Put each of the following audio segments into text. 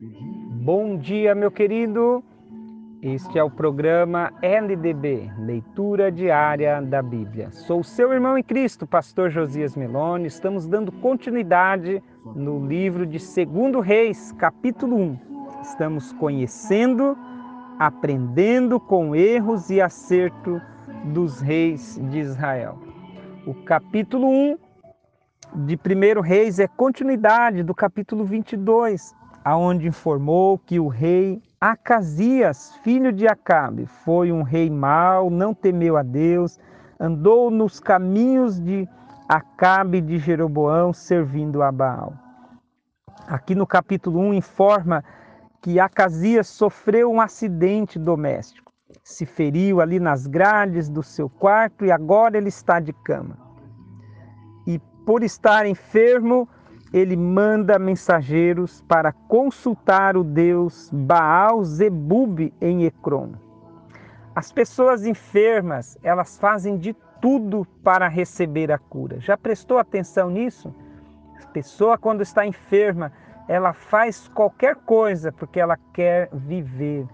Bom dia, meu querido. Este é o programa LDB, Leitura Diária da Bíblia. Sou seu irmão em Cristo, pastor Josias Meloni. Estamos dando continuidade no livro de 2 Reis, capítulo 1. Estamos conhecendo, aprendendo com erros e acerto dos reis de Israel. O capítulo 1 de 1 Reis é continuidade do capítulo 22, aonde informou que o rei Acasias, filho de Acabe, foi um rei mau, não temeu a Deus, andou nos caminhos de Acabe de Jeroboão, servindo a Baal. Aqui no capítulo 1 informa que Acasias sofreu um acidente doméstico. Se feriu ali nas grades do seu quarto e agora ele está de cama. Por estar enfermo, ele manda mensageiros para consultar o deus Baal Zebub em Ecrom. As pessoas enfermas, elas fazem de tudo para receber a cura. Já prestou atenção nisso? A pessoa quando está enferma, ela faz qualquer coisa porque ela quer viver.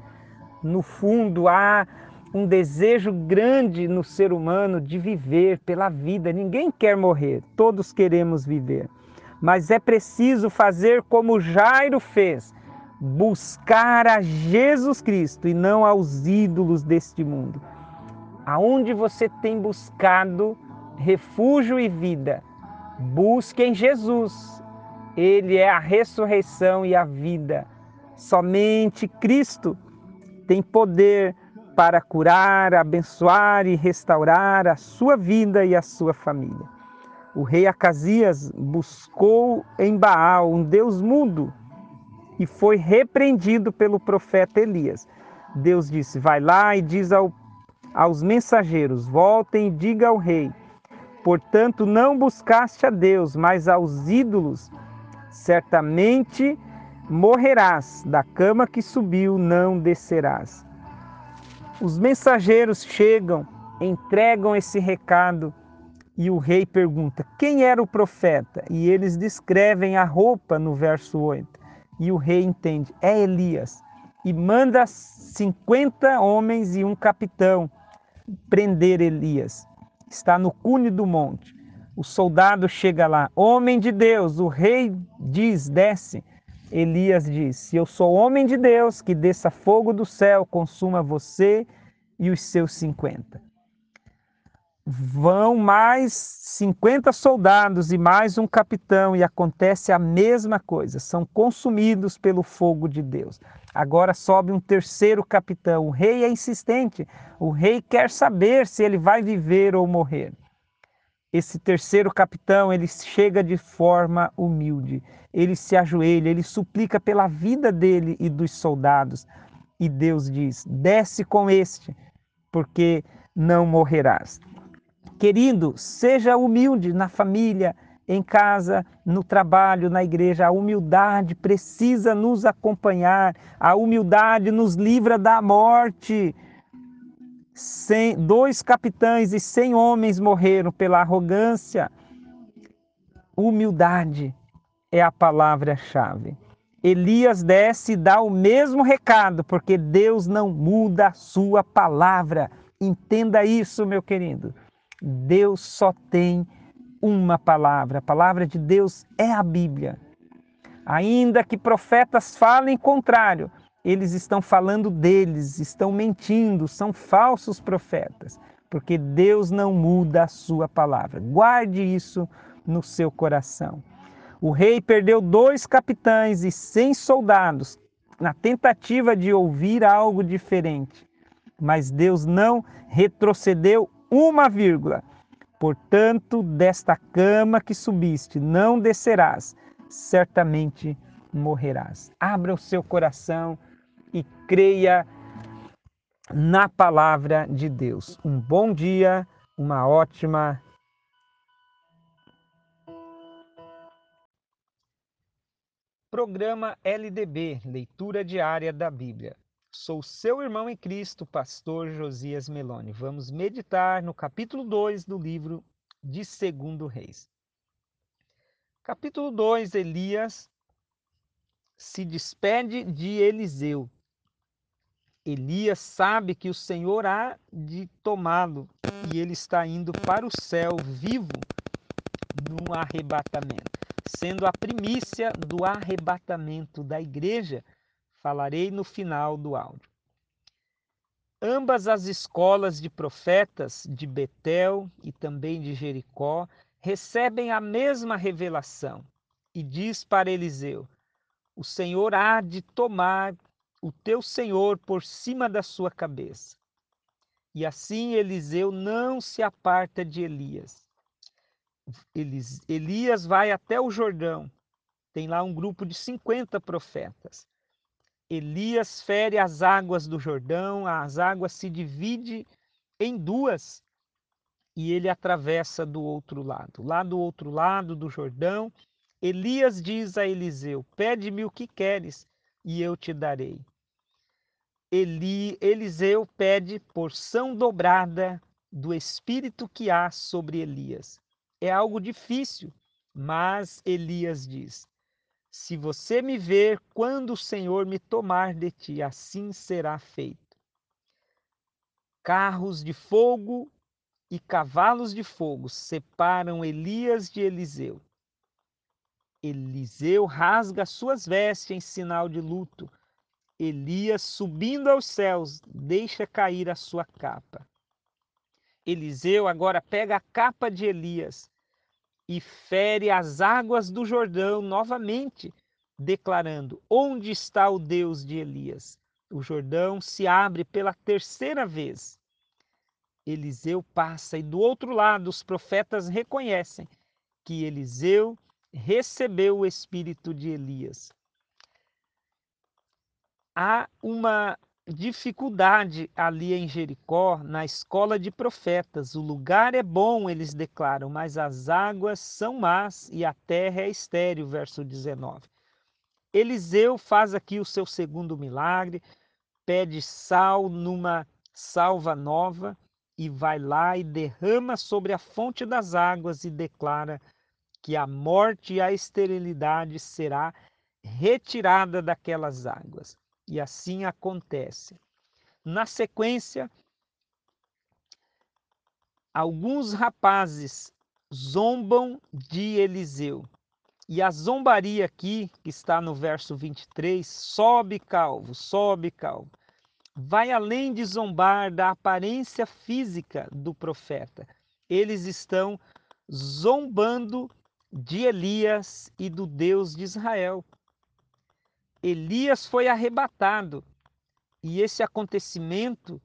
No fundo, há um desejo grande no ser humano de viver pela vida. Ninguém quer morrer, todos queremos viver mas é preciso fazer como Jairo fez: buscar a Jesus Cristo e não aos ídolos deste mundo. Aonde você tem buscado refúgio e vida, busque em Jesus. Ele é a ressurreição e a vida. Somente Cristo tem poder para curar, abençoar e restaurar a sua vida e a sua família o rei Acasias buscou em Baal um Deus mudo e foi repreendido pelo profeta Elias. Deus disse: Vai lá e diz ao, aos mensageiros: Voltem e diga ao rei. Portanto, não buscaste a Deus, mas aos ídolos. Certamente morrerás, da cama que subiu não descerás. Os mensageiros chegam, entregam esse recado e o rei pergunta: quem era o profeta? E eles descrevem a roupa no verso 8. E o rei entende: é Elias. E manda 50 homens e um capitão prender Elias. Está no cune do monte. O soldado chega lá: Homem de Deus, o rei diz: desce. Elias diz: Eu sou homem de Deus, que desça fogo do céu, consuma você e os seus 50 vão mais 50 soldados e mais um capitão, e acontece a mesma coisa, são consumidos pelo fogo de Deus. Agora sobe um terceiro capitão. O rei é insistente, o rei quer saber se ele vai viver ou morrer. Esse terceiro capitão, ele chega de forma humilde, ele se ajoelha, ele suplica pela vida dele e dos soldados. E Deus diz: desce com este, porque não morrerás. Querido, seja humilde na família, em casa, no trabalho, na igreja. A humildade precisa nos acompanhar. A humildade nos livra da morte. Dois capitães e cem homens morreram pela arrogância. Humildade é a palavra-chave. Elias desce e dá o mesmo recado, porque Deus não muda a sua palavra. Entenda isso, meu querido. Deus só tem uma palavra. A palavra de Deus é a Bíblia. Ainda que profetas falem contrário, eles estão falando deles, estão mentindo, são falsos profetas, porque Deus não muda a sua palavra. Guarde isso no seu coração. O rei perdeu dois capitães e cem soldados na tentativa de ouvir algo diferente, mas Deus não retrocedeu uma vírgula. Portanto, desta cama que subiste, não descerás, certamente morrerás. Abra o seu coração e creia na palavra de Deus. Um bom dia, uma ótima Programa LDB, leitura diária da Bíblia. Sou seu irmão em Cristo, pastor Josias Meloni. Vamos meditar no capítulo 2 do livro de Segundo Reis. Capítulo 2: Elias se despede de Eliseu. Elias sabe que o Senhor há de tomá-lo e ele está indo para o céu vivo num arrebatamento. Sendo a primícia do arrebatamento da igreja, falarei no final do áudio. Ambas as escolas de profetas de Betel e também de Jericó recebem a mesma revelação e diz para Eliseu: O Senhor há de tomar o teu senhor por cima da sua cabeça. E assim Eliseu não se aparta de Elias. Elias vai até o Jordão. Tem lá um grupo de 50 profetas. Elias fere as águas do Jordão, as águas se dividem em duas e ele atravessa do outro lado. Lá do outro lado do Jordão, Elias diz a Eliseu: Pede-me o que queres e eu te darei. Eli, Eliseu pede porção dobrada do espírito que há sobre Elias. É algo difícil, mas Elias diz: Se você me ver quando o Senhor me tomar de ti, assim será feito. Carros de fogo e cavalos de fogo separam Elias de Eliseu. Eliseu rasga suas vestes em sinal de luto Elias, subindo aos céus, deixa cair a sua capa. Eliseu agora pega a capa de Elias e fere as águas do Jordão novamente, declarando: Onde está o Deus de Elias? O Jordão se abre pela terceira vez. Eliseu passa e do outro lado os profetas reconhecem que Eliseu recebeu o espírito de Elias há uma dificuldade ali em Jericó, na escola de profetas. O lugar é bom, eles declaram, mas as águas são más e a terra é estéril, verso 19. Eliseu faz aqui o seu segundo milagre, pede sal numa salva nova e vai lá e derrama sobre a fonte das águas e declara que a morte e a esterilidade será retirada daquelas águas. E assim acontece. Na sequência, alguns rapazes zombam de Eliseu. E a zombaria aqui, que está no verso 23, sobe calvo, sobe calvo. Vai além de zombar da aparência física do profeta. Eles estão zombando de Elias e do Deus de Israel. Elias foi arrebatado e esse acontecimento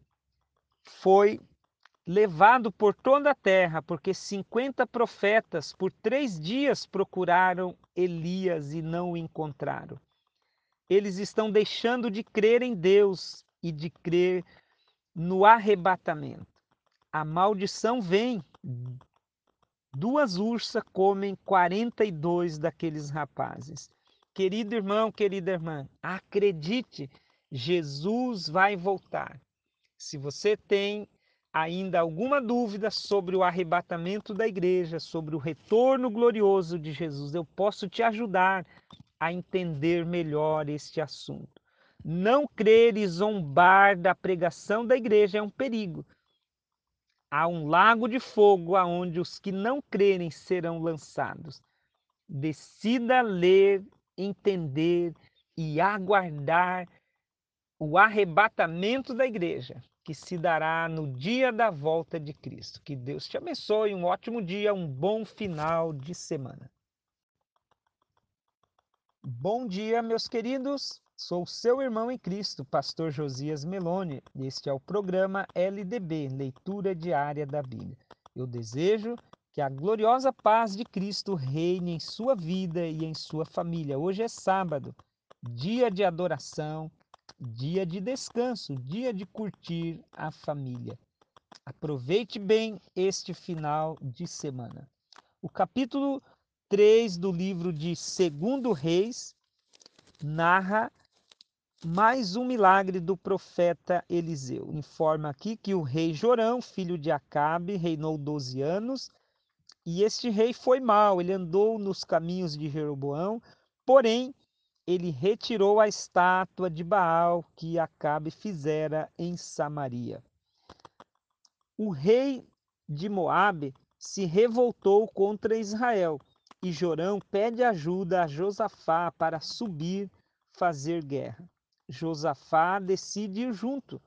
foi levado por toda a terra, porque 50 profetas por três dias procuraram Elias e não o encontraram. Eles estão deixando de crer em Deus e de crer no arrebatamento. A maldição vem. Duas ursas comem 42 daqueles rapazes. Querido irmão, querida irmã, acredite, Jesus vai voltar. Se você tem ainda alguma dúvida sobre o arrebatamento da igreja, sobre o retorno glorioso de Jesus, eu posso te ajudar a entender melhor este assunto. Não crer e zombar da pregação da igreja é um perigo. Há um lago de fogo aonde os que não crerem serão lançados. Decida ler entender e aguardar o arrebatamento da igreja, que se dará no dia da volta de Cristo. Que Deus te abençoe, um ótimo dia, um bom final de semana. Bom dia, meus queridos. Sou seu irmão em Cristo, pastor Josias Meloni. Este é o programa LDB, Leitura Diária da Bíblia. Eu desejo que a gloriosa paz de Cristo reine em sua vida e em sua família. Hoje é sábado, dia de adoração, dia de descanso, dia de curtir a família. Aproveite bem este final de semana. O capítulo 3 do livro de Segundo Reis narra mais um milagre do profeta Eliseu. Informa aqui que o rei Jorão, filho de Acabe, reinou 12 anos E este rei foi mau, ele andou nos caminhos de Jeroboão, porém ele retirou a estátua de Baal que Acabe fizera em Samaria. O rei de Moabe se revoltou contra Israel e Jorão pede ajuda a Josafá para subir fazer guerra. Josafá decide ir junto.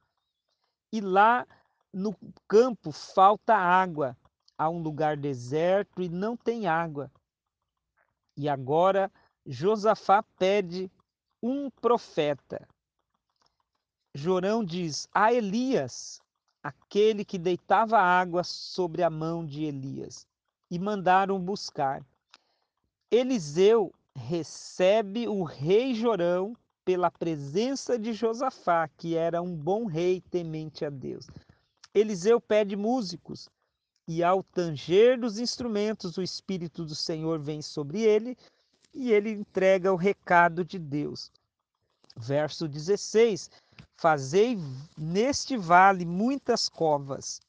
E lá no campo falta água, há um lugar deserto e não tem água. E agora Josafá pede um profeta. Jorão diz: A Elias, aquele que deitava água sobre a mão de Elias, e mandaram buscar. Eliseu recebe o rei Jorão pela presença de Josafá, que era um bom rei temente a Deus. Eliseu pede músicos, e ao tanger dos instrumentos, o Espírito do Senhor vem sobre ele e ele entrega o recado de Deus. Verso 16: Fazei neste vale muitas covas,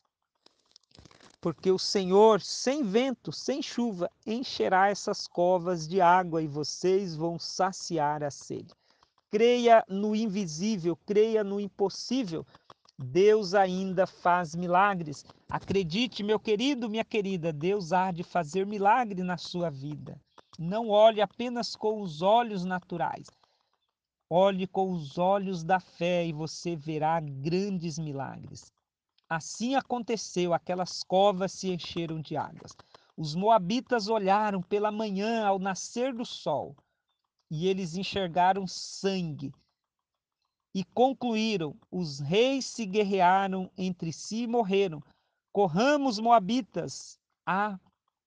porque o Senhor, sem vento, sem chuva, encherá essas covas de água e vocês vão saciar a sede. Creia no invisível, creia no impossível. Deus ainda faz milagres. Acredite, meu querido, minha querida, Deus há de fazer milagre na sua vida. Não olhe apenas com os olhos naturais. Olhe com os olhos da fé e você verá grandes milagres. Assim aconteceu, aquelas covas se encheram de águas. Os moabitas olharam pela manhã ao nascer do sol e eles enxergaram sangue e concluíram: os reis se guerrearam entre si e morreram. Corramos, moabitas, a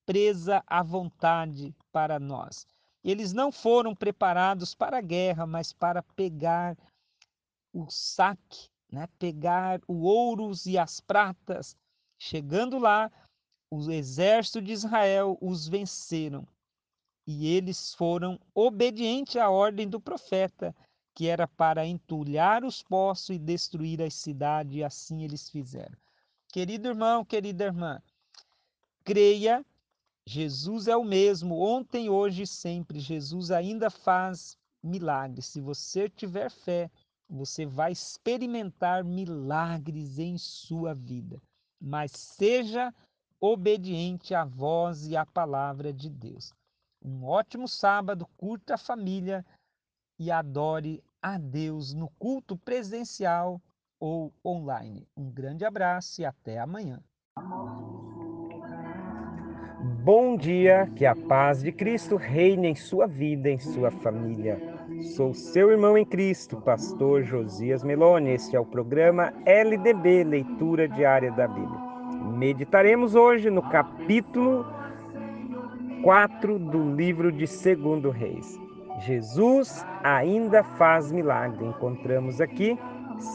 presa à vontade para nós. Eles não foram preparados para a guerra, mas para pegar o saque né, pegar o ouros e as pratas. Chegando lá, o exército de Israel os venceram. E eles foram obedientes à ordem do profeta, que era para entulhar os poços e destruir as cidades, e assim eles fizeram. Querido irmão, querida irmã, creia, Jesus é o mesmo, ontem, hoje e sempre. Jesus ainda faz milagres. Se você tiver fé, você vai experimentar milagres em sua vida, mas seja obediente à voz e à palavra de Deus. Um ótimo sábado, curta a família e adore a Deus no culto presencial ou online. Um grande abraço e até amanhã. Bom dia, que a paz de Cristo reine em sua vida, em sua família. Sou seu irmão em Cristo, pastor Josias Meloni. Este é o programa LDB, Leitura Diária da Bíblia. Meditaremos hoje no capítulo 4 do livro de Segundo Reis. Jesus ainda faz milagre. Encontramos aqui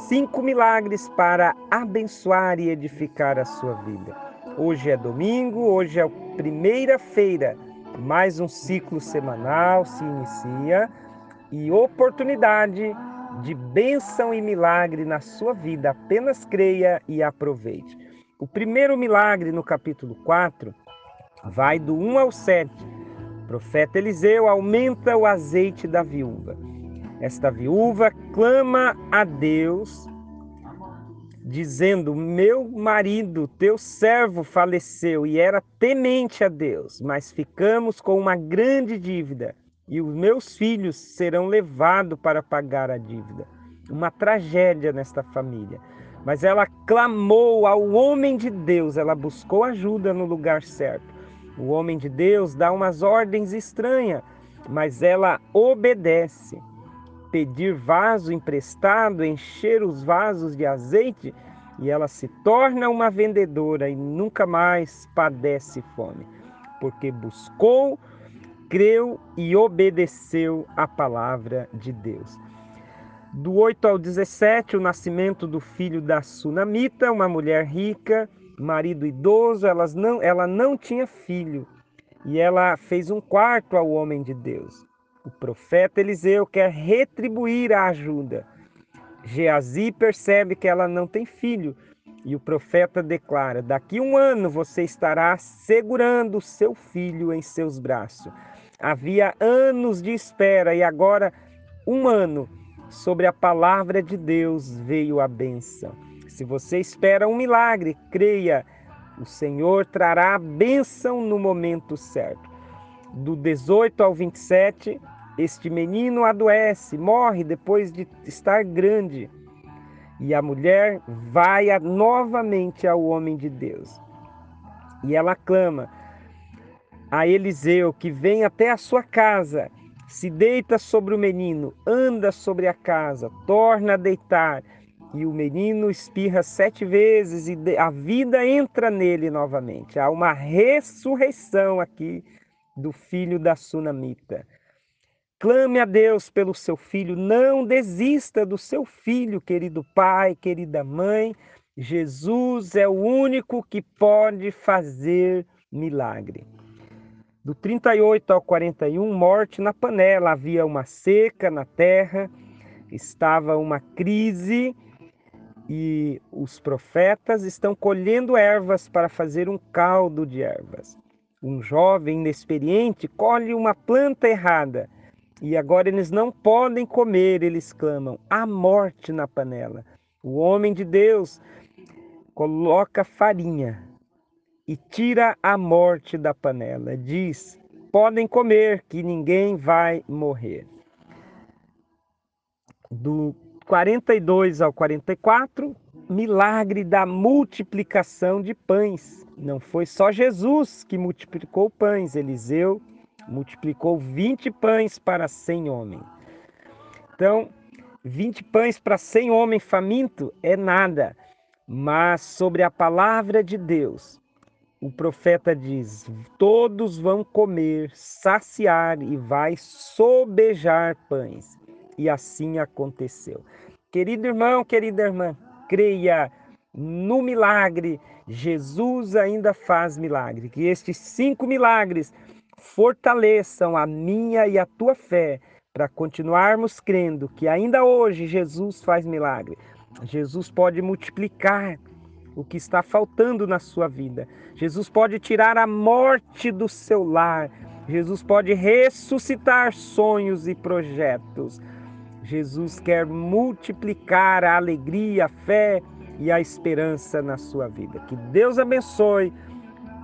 cinco milagres para abençoar e edificar a sua vida. Hoje é domingo, hoje é primeira-feira, mais um ciclo semanal se inicia e oportunidade de bênção e milagre na sua vida. Apenas creia e aproveite. O primeiro milagre no capítulo 4 vai do 1 ao 7. Profeta Eliseu aumenta o azeite da viúva. Esta viúva clama a Deus dizendo: Meu marido, teu servo, faleceu e era temente a Deus, mas ficamos com uma grande dívida e os meus filhos serão levados para pagar a dívida. Uma tragédia nesta família. Mas ela clamou ao homem de Deus, ela buscou ajuda no lugar certo. O homem de Deus dá umas ordens estranhas, mas ela obedece pedir vaso emprestado, encher os vasos de azeite, e ela se torna uma vendedora e nunca mais padece fome, porque buscou, creu e obedeceu a palavra de Deus. Do 8 ao 17, o nascimento do filho da Sunamita, uma mulher rica, marido idoso, elas não, ela não tinha filho, e ela fez um quarto ao homem de Deus. O profeta Eliseu quer retribuir a ajuda. Geazi percebe que ela não tem filho E o profeta declara: Daqui um ano você estará segurando seu filho em seus braços. Havia anos de espera e agora, um ano, sobre a palavra de Deus veio a bênção. Se você espera um milagre, creia, o Senhor trará a bênção no momento certo. Do 18 ao 27, este menino adoece, morre depois de estar grande. E a mulher vai novamente ao homem de Deus. E ela clama a Eliseu que vem até a sua casa, se deita sobre o menino, anda sobre a casa, torna a deitar. E o menino espirra sete vezes e a vida entra nele novamente. Há uma ressurreição aqui do filho da sunamita. Clame a Deus pelo seu filho, não desista do seu filho, querido pai, querida mãe. Jesus é o único que pode fazer milagre. Do 38 ao 41, morte na panela. Havia uma seca na terra, estava uma crise e os profetas estão colhendo ervas para fazer um caldo de ervas. Um jovem inexperiente colhe uma planta errada e agora eles não podem comer, eles clamam: a morte na panela. O homem de Deus coloca farinha e tira a morte da panela. Diz: podem comer, que ninguém vai morrer. Do 42 ao 44, milagre da multiplicação de pães. Não foi só Jesus que multiplicou pães, Eliseu multiplicou 20 pães para 100 homens. Então, 20 pães para 100 homens faminto é nada, mas sobre a palavra de Deus, o profeta diz: todos vão comer, saciar e vai sobejar pães. E assim aconteceu. Querido irmão, querida irmã, creia no milagre. Jesus ainda faz milagre. Que estes cinco milagres fortaleçam a minha e a tua fé para continuarmos crendo que ainda hoje Jesus faz milagre. Jesus pode multiplicar o que está faltando na sua vida. Jesus pode tirar a morte do seu lar. Jesus pode ressuscitar sonhos e projetos. Jesus quer multiplicar a alegria, a fé e a esperança na sua vida. Que Deus abençoe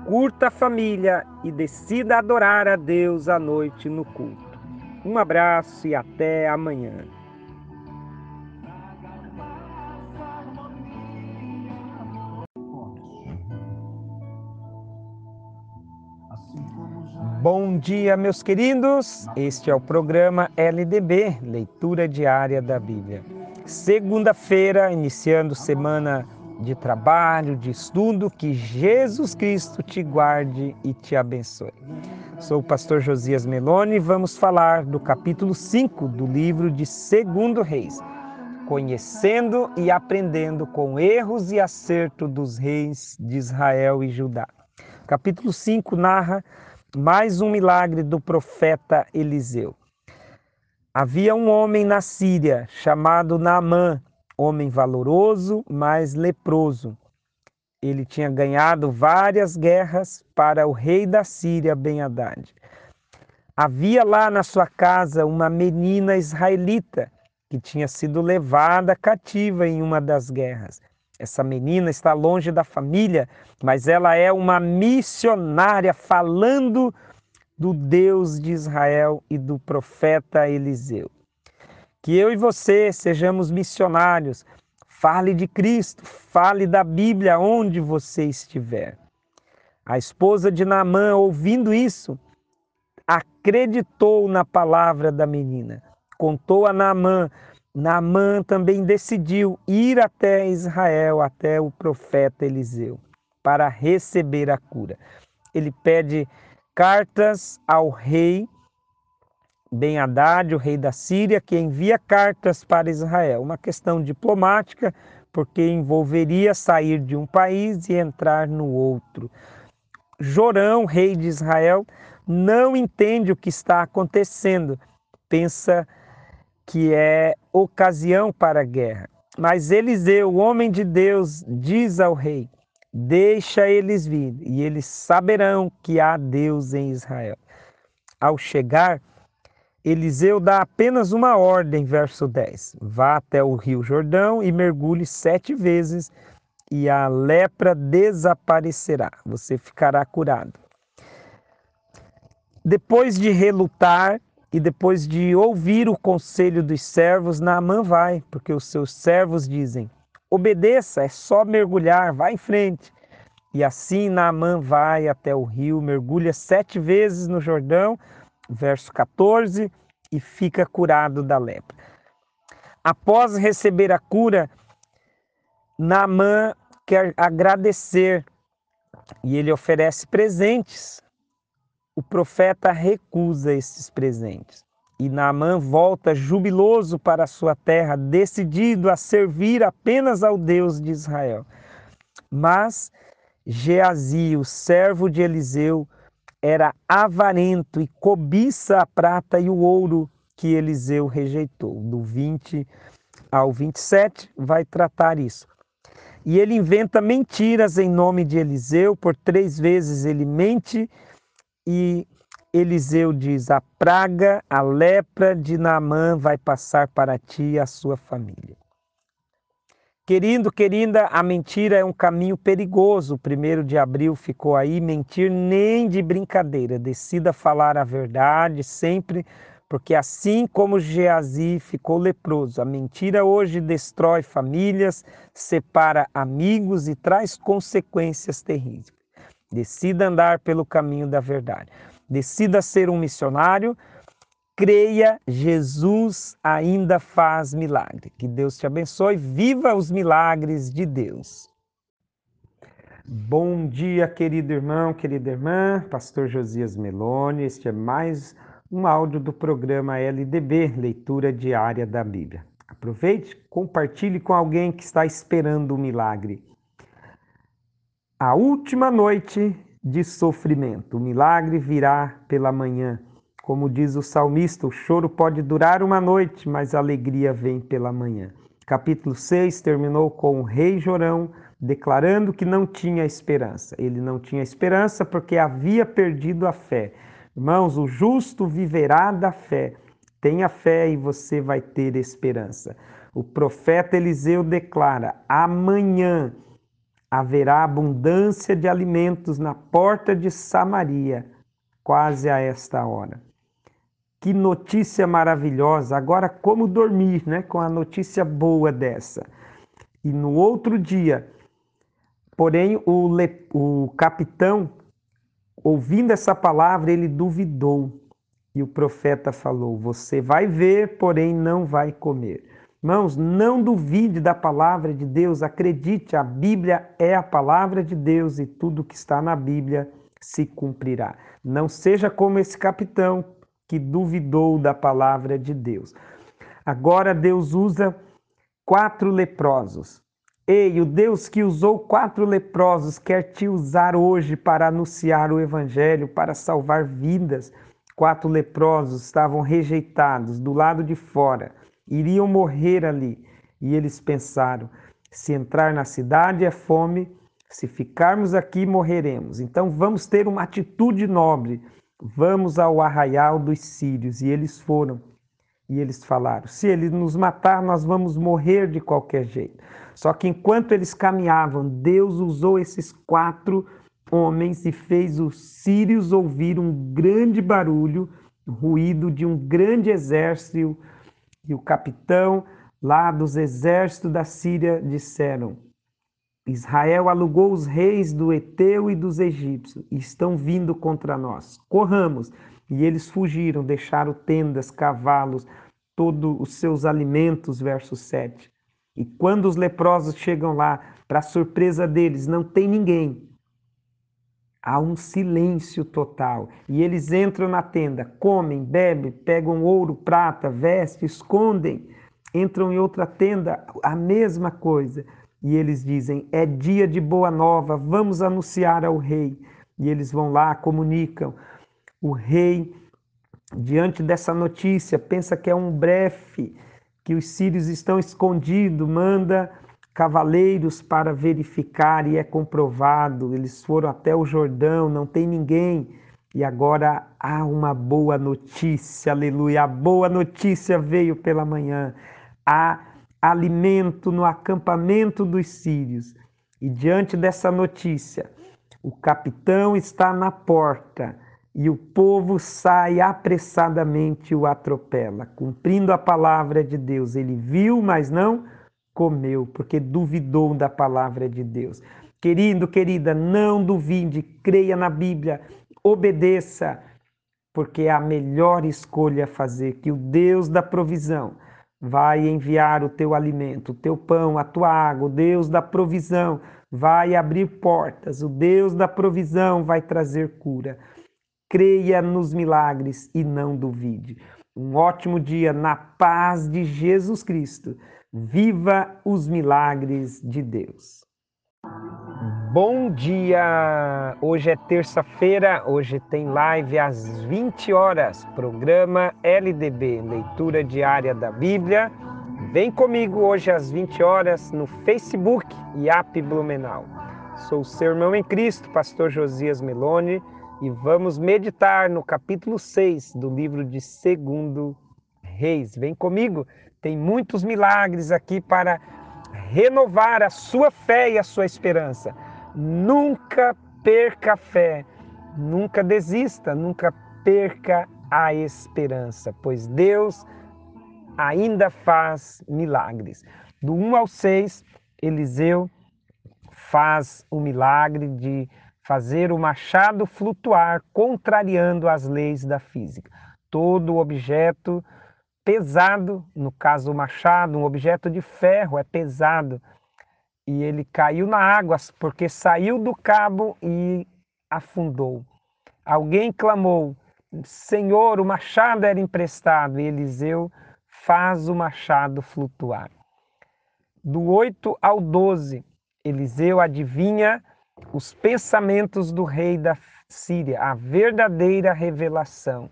curta a família e decida adorar a Deus à noite no culto. Um abraço e até amanhã. Bom dia, meus queridos. Este é o programa LDB, Leitura Diária da Bíblia. Segunda-feira, iniciando semana de trabalho, de estudo, que Jesus Cristo te guarde e te abençoe. Sou o pastor Josias Meloni e vamos falar do capítulo 5 do livro de Segundo Reis, conhecendo e aprendendo com erros e acerto dos reis de Israel e Judá. capítulo 5 narra mais um milagre do profeta Eliseu. Havia um homem na Síria chamado Naamã, homem valoroso, mas leproso. Ele tinha ganhado várias guerras para o rei da Síria, Ben-Hadad. Havia lá na sua casa uma menina israelita que tinha sido levada cativa em uma das guerras. Essa menina está longe da família, mas ela é uma missionária falando do Deus de Israel e do profeta Eliseu. Que eu e você sejamos missionários. Fale de Cristo, fale da Bíblia onde você estiver. A esposa de Naamã, ouvindo isso, acreditou na palavra da menina. Contou a Naamã. Naamã também decidiu ir até Israel, até o profeta Eliseu, para receber a cura. Ele pede cartas ao rei Ben Haddad, o rei da Síria, que envia cartas para Israel. Uma questão diplomática, porque envolveria sair de um país e entrar no outro. Jorão, rei de Israel, não entende o que está acontecendo, pensa que é ocasião para a guerra. Mas Eliseu, o homem de Deus, diz ao rei: Deixa eles vir, e eles saberão que há Deus em Israel. Ao chegar, Eliseu dá apenas uma ordem, verso 10: Vá até o rio Jordão e mergulhe sete vezes, e a lepra desaparecerá. Você ficará curado. Depois de relutar e depois de ouvir o conselho dos servos, Naamã vai, porque os seus servos dizem: Obedeça, é só mergulhar, vá em frente. E assim Naamã vai até o rio, mergulha sete vezes no Jordão verso 14, e fica curado da lepra. Após receber a cura, Naamã quer agradecer e ele oferece presentes. O profeta recusa esses presentes. E Naamã volta jubiloso para a sua terra, decidido a servir apenas ao Deus de Israel. Mas Geazi, o servo de Eliseu, era avarento e cobiça a prata e o ouro que Eliseu rejeitou. Do 20 ao 27 vai tratar isso. E ele inventa mentiras em nome de Eliseu, por três vezes ele mente e Eliseu diz: A praga, a lepra de Naamã vai passar para ti e a sua família. Querido, querida, a mentira é um caminho perigoso. O primeiro de abril ficou aí, mentir nem de brincadeira. Decida falar a verdade sempre, porque assim como Geazi ficou leproso, a mentira hoje destrói famílias, separa amigos e traz consequências terríveis. Decida andar pelo caminho da verdade. Decida ser um missionário, creia, Jesus ainda faz milagre. Que Deus te abençoe. Viva os milagres de Deus. Bom dia, querido irmão, querida irmã, Pastor Josias Meloni. Este é mais um áudio do programa LDB, Leitura Diária da Bíblia. Aproveite, compartilhe com alguém que está esperando o milagre. A última noite de sofrimento, o milagre virá pela manhã. Como diz o salmista, o choro pode durar uma noite, mas a alegria vem pela manhã. Capítulo 6 terminou com o rei Jorão declarando que não tinha esperança. Ele não tinha esperança porque havia perdido a fé. Irmãos, o justo viverá da fé. Tenha fé e você vai ter esperança. O profeta Eliseu declara: amanhã haverá abundância de alimentos na porta de Samaria, quase a esta hora. Que notícia maravilhosa! Agora, como dormir né, com a notícia boa dessa? E no outro dia, porém, o, le... o capitão, ouvindo essa palavra, ele duvidou. E o profeta falou: Você vai ver, porém não vai comer. Irmãos, não duvide da palavra de Deus, acredite, a Bíblia é a palavra de Deus e tudo que está na Bíblia se cumprirá. Não seja como esse capitão que duvidou da palavra de Deus. Agora Deus usa quatro leprosos. Ei, o Deus que usou quatro leprosos quer te usar hoje para anunciar o Evangelho, para salvar vidas. Quatro leprosos estavam rejeitados do lado de fora, iriam morrer ali. E eles pensaram: se entrar na cidade é fome, se ficarmos aqui morreremos. Então vamos ter uma atitude nobre Vamos ao arraial dos sírios. E eles foram. E eles falaram: se ele nos matar, nós vamos morrer de qualquer jeito. Só que enquanto eles caminhavam, Deus usou esses quatro homens e fez os sírios ouvir um grande barulho, ruído de um grande exército. E o capitão lá dos exércitos da Síria disseram: Israel alugou os reis do Eteu e dos egípcios e estão vindo contra nós. Corramos. E eles fugiram, deixaram tendas, cavalos, todos os seus alimentos, verso 7. E quando os leprosos chegam lá, para surpresa deles, não tem ninguém. Há um silêncio total. E eles entram na tenda, comem, bebem, pegam ouro, prata, veste, escondem. Entram em outra tenda, a mesma coisa e eles dizem: É dia de boa nova, vamos anunciar ao rei. E eles vão lá, comunicam. O rei, diante dessa notícia, pensa que é um brefe, que os sírios estão escondidos, manda cavaleiros para verificar e é comprovado. Eles foram até o Jordão, não tem ninguém. E agora há uma boa notícia, aleluia. A boa notícia veio pela manhã. Há alimento no acampamento dos sírios. E diante dessa notícia, o capitão está na porta e o povo sai apressadamente e o atropela, cumprindo a palavra de Deus. Ele viu, mas não comeu, porque duvidou da palavra de Deus. Querido, querida, não duvide, creia na Bíblia, obedeça, porque é a melhor escolha a fazer, que o Deus da provisão vai enviar o teu alimento, o teu pão, a tua água, o Deus da provisão vai abrir portas, o Deus da provisão vai trazer cura. Creia nos milagres e não duvide. Um ótimo dia na paz de Jesus Cristo. Viva os milagres de Deus. Bom dia! Hoje é terça-feira, hoje tem live às 20 horas, programa LDB, leitura diária da Bíblia. Vem comigo hoje às 20 horas no Facebook e App Blumenau. Sou seu irmão em Cristo, pastor Josias Meloni, e vamos meditar no capítulo 6 do livro de Segundo Reis. Vem comigo, tem muitos milagres aqui para renovar a sua fé e a sua esperança. Nunca perca a fé, nunca desista, nunca perca a esperança, pois Deus ainda faz milagres. Do 1 ao 6, Eliseu faz o milagre de fazer o machado flutuar, contrariando as leis da física. Todo objeto pesado, no caso o machado, um objeto de ferro é pesado, e ele caiu na água porque saiu do cabo e afundou. Alguém clamou: Senhor, o machado era emprestado, e Eliseu faz o machado flutuar. Do 8 ao 12, Eliseu adivinha os pensamentos do rei da Síria, a verdadeira revelação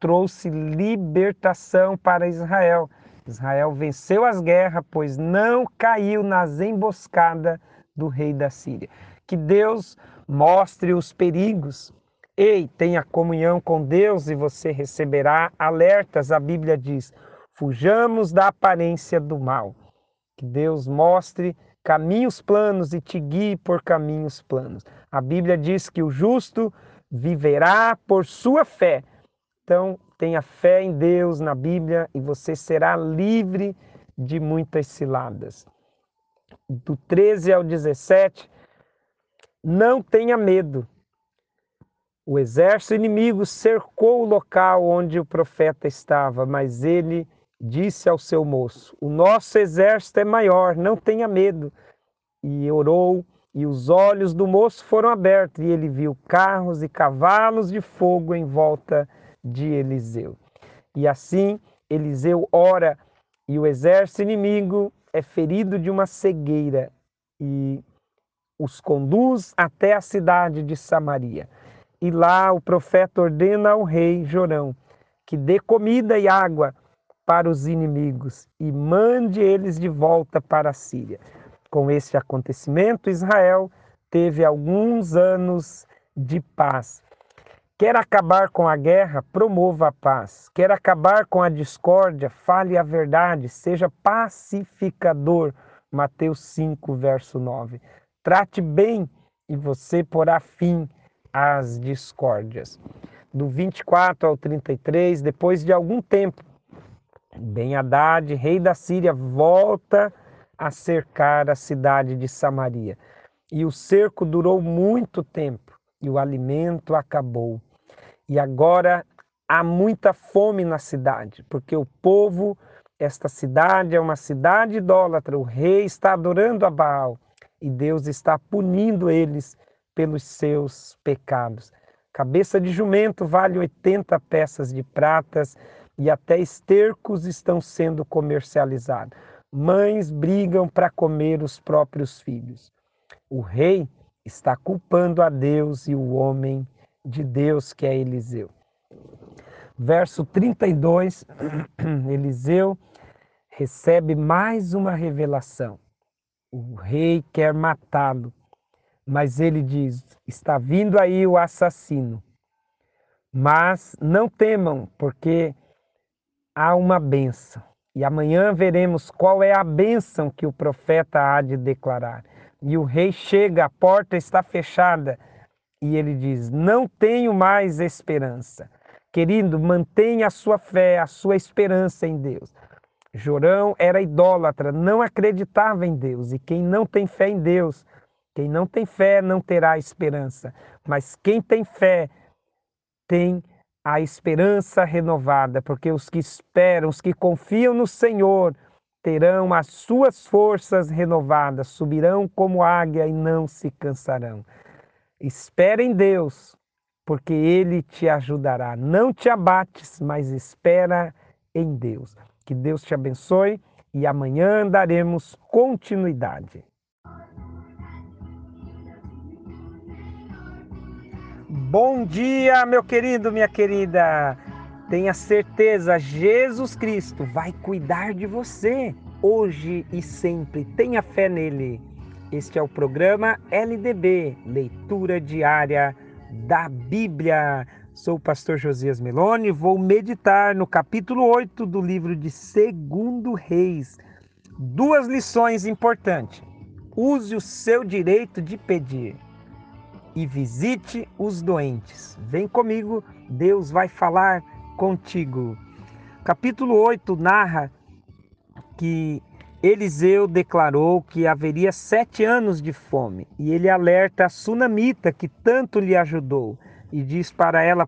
trouxe libertação para Israel. Israel venceu as guerras, pois não caiu nas emboscadas do rei da Síria. Que Deus mostre os perigos. Ei, tenha comunhão com Deus e você receberá alertas. A Bíblia diz: fujamos da aparência do mal. Que Deus mostre caminhos planos e te guie por caminhos planos. A Bíblia diz que o justo viverá por sua fé. Então, tenha fé em Deus, na Bíblia, e você será livre de muitas ciladas. Do 13 ao 17, não tenha medo. O exército inimigo cercou o local onde o profeta estava, mas ele disse ao seu moço: O nosso exército é maior, não tenha medo. E orou, e os olhos do moço foram abertos, e ele viu carros e cavalos de fogo em volta de Eliseu. E assim Eliseu ora e o exército inimigo é ferido de uma cegueira e os conduz até a cidade de Samaria. E lá o profeta ordena ao rei Jorão que dê comida e água para os inimigos e mande eles de volta para a Síria. Com este acontecimento, Israel teve alguns anos de paz. Quer acabar com a guerra, promova a paz. Quer acabar com a discórdia, fale a verdade, seja pacificador. Mateus 5, verso 9. Trate bem e você porá fim às discórdias. Do 24 ao 33, depois de algum tempo, Ben Haddad, rei da Síria, volta a cercar a cidade de Samaria. E o cerco durou muito tempo e o alimento acabou. E agora há muita fome na cidade, porque o povo, esta cidade é uma cidade idólatra, o rei está adorando a Baal e Deus está punindo eles pelos seus pecados. Cabeça de jumento vale 80 peças de pratas e até estercos estão sendo comercializados. Mães brigam para comer os próprios filhos. O rei está culpando a Deus e o homem de Deus que é Eliseu. Verso 32, Eliseu recebe mais uma revelação. O rei quer matá-lo, mas ele diz: está vindo aí o assassino. Mas não temam, porque há uma benção. E amanhã veremos qual é a bênção que o profeta há de declarar. E o rei chega, a porta está fechada, e ele diz: Não tenho mais esperança. Querido, mantenha a sua fé, a sua esperança em Deus. Jorão era idólatra, não acreditava em Deus. E quem não tem fé em Deus, quem não tem fé não terá esperança. Mas quem tem fé tem a esperança renovada, porque os que esperam, os que confiam no Senhor, terão as suas forças renovadas, subirão como águia e não se cansarão. Espere em Deus, porque Ele te ajudará. Não te abates, mas espera em Deus. Que Deus te abençoe e amanhã daremos continuidade. Bom dia, meu querido, minha querida. Tenha certeza, Jesus Cristo vai cuidar de você hoje e sempre. Tenha fé nele. Este é o programa LDB, Leitura Diária da Bíblia. Sou o pastor Josias Meloni vou meditar no capítulo 8 do livro de Segundo Reis. Duas lições importantes. Use o seu direito de pedir e visite os doentes. Vem comigo, Deus vai falar contigo. Capítulo 8 narra que Eliseu declarou que haveria sete anos de fome e ele alerta a sunamita que tanto lhe ajudou e diz para ela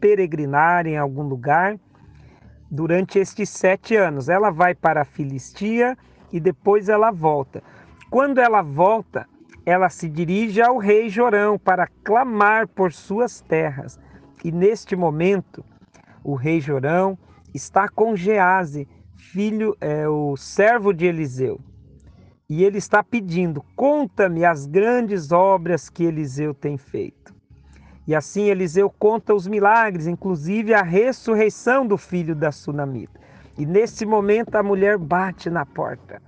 peregrinar em algum lugar durante estes sete anos. Ela vai para a Filistia e depois ela volta. Quando ela volta, ela se dirige ao rei Jorão para clamar por suas terras. E neste momento, o rei Jorão está com Gease, filho, é, o servo de Eliseu. E ele está pedindo: conta-me as grandes obras que Eliseu tem feito. E assim Eliseu conta os milagres, inclusive a ressurreição do filho da Sunamita. E nesse momento a mulher bate na porta.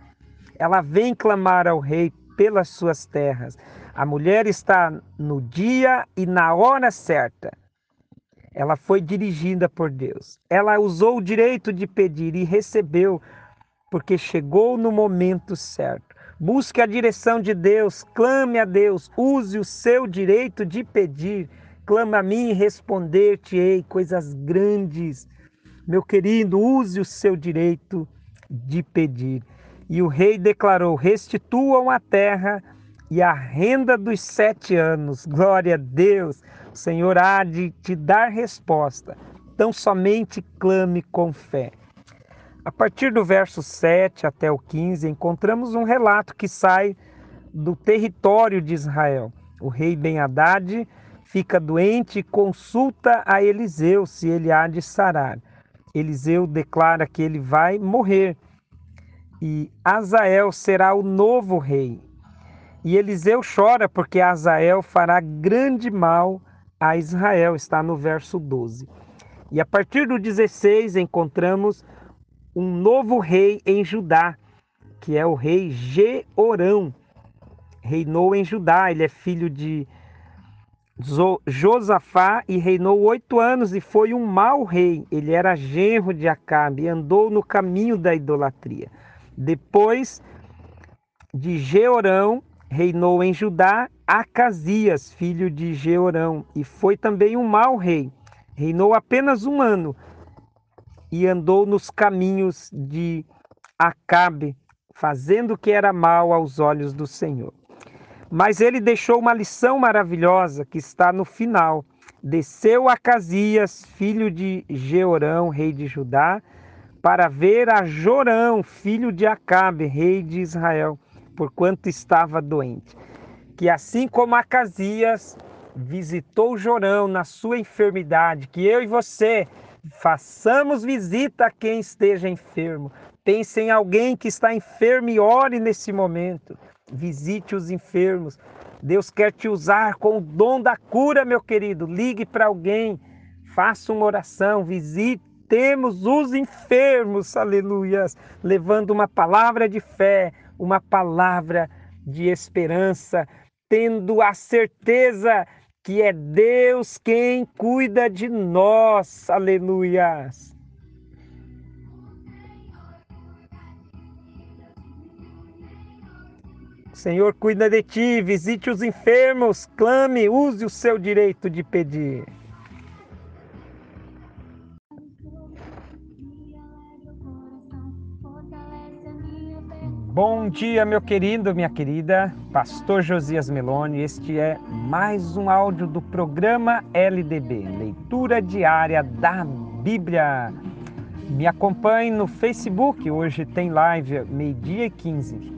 Ela vem clamar ao rei pelas suas terras. A mulher está no dia e na hora certa. Ela foi dirigida por Deus. Ela usou o direito de pedir e recebeu, porque chegou no momento certo. Busque a direção de Deus, clame a Deus, use o seu direito de pedir. Clama a mim e responder-te-ei coisas grandes. Meu querido, use o seu direito de pedir. E o rei declarou: restituam a terra e a renda dos sete anos. Glória a Deus. Senhor há de te dar resposta. Então somente clame com fé. A partir do verso 7 até o 15, encontramos um relato que sai do território de Israel. O rei Ben-Hadad fica doente e consulta a Eliseu se ele há de sarar. Eliseu declara que ele vai morrer e Azael será o novo rei. E Eliseu chora porque Azael fará grande mal a Israel, está no verso 12. E a partir do 16 encontramos um novo rei em Judá, que é o rei Jeorão. Reinou em Judá, ele é filho de Josafá e reinou oito anos e foi um mau rei. Ele era genro de Acabe e andou no caminho da idolatria. Depois de Georão, reinou em Judá Acasias, filho de Georão, e foi também um mau rei. Reinou apenas um ano e andou nos caminhos de Acabe, fazendo o que era mal aos olhos do Senhor. Mas ele deixou uma lição maravilhosa que está no final. Desceu Acasias, filho de Georão, rei de Judá, para ver a Jorão, filho de Acabe, rei de Israel, porquanto estava doente. Que assim como Acasias visitou Jorão na sua enfermidade, que eu e você façamos visita a quem esteja enfermo. Pense em alguém que está enfermo e ore nesse momento. Visite os enfermos. Deus quer te usar com o dom da cura, meu querido. Ligue para alguém, faça uma oração, visite visitemos os enfermos, aleluias, levando uma palavra de fé, uma palavra de esperança, tendo a certeza que é Deus quem cuida de nós, aleluias. Senhor cuida de ti, visite os enfermos, clame, use o seu direito de pedir. Bom dia, meu querido, minha querida, Pastor Josias Meloni. Este é mais um áudio do programa LDB, leitura diária da Bíblia. Me acompanhe no Facebook, hoje tem live meio-dia e 15.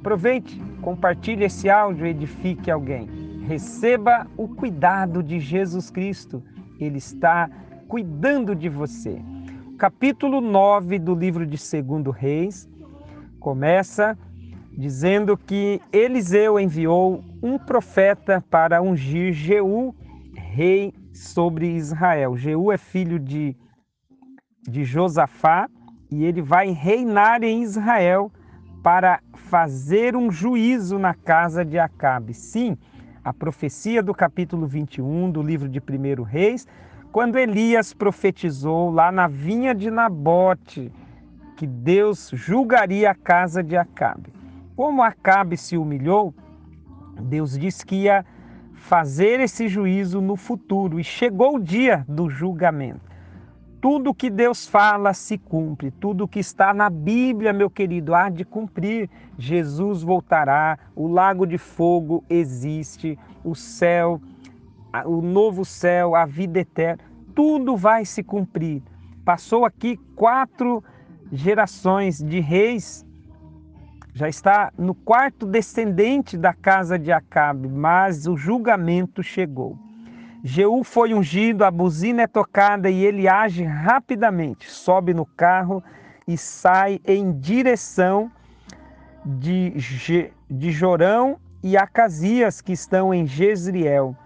Aproveite, compartilhe esse áudio, edifique alguém. Receba o cuidado de Jesus Cristo. Ele está cuidando de você. Capítulo 9 do livro de 2 Reis começa dizendo que Eliseu enviou um profeta para ungir Jeú, rei sobre Israel. Jeú é filho de, de Josafá e ele vai reinar em Israel para fazer um juízo na casa de Acabe. Sim, a profecia do capítulo 21 do livro de 1 Reis, quando Elias profetizou lá na vinha de Nabote que Deus julgaria a casa de Acabe. Como Acabe se humilhou, Deus disse que ia fazer esse juízo no futuro e chegou o dia do julgamento. Tudo que Deus fala se cumpre, tudo que está na Bíblia, meu querido, há de cumprir. Jesus voltará, o lago de fogo existe, o céu, o novo céu, a vida eterna, tudo vai se cumprir. Passou aqui quatro gerações de reis, já está no quarto descendente da casa de Acabe, mas o julgamento chegou. Jeú foi ungido, a buzina é tocada e ele age rapidamente, sobe no carro e sai em direção de, de Jorão e Acasias, que estão em Jezreel.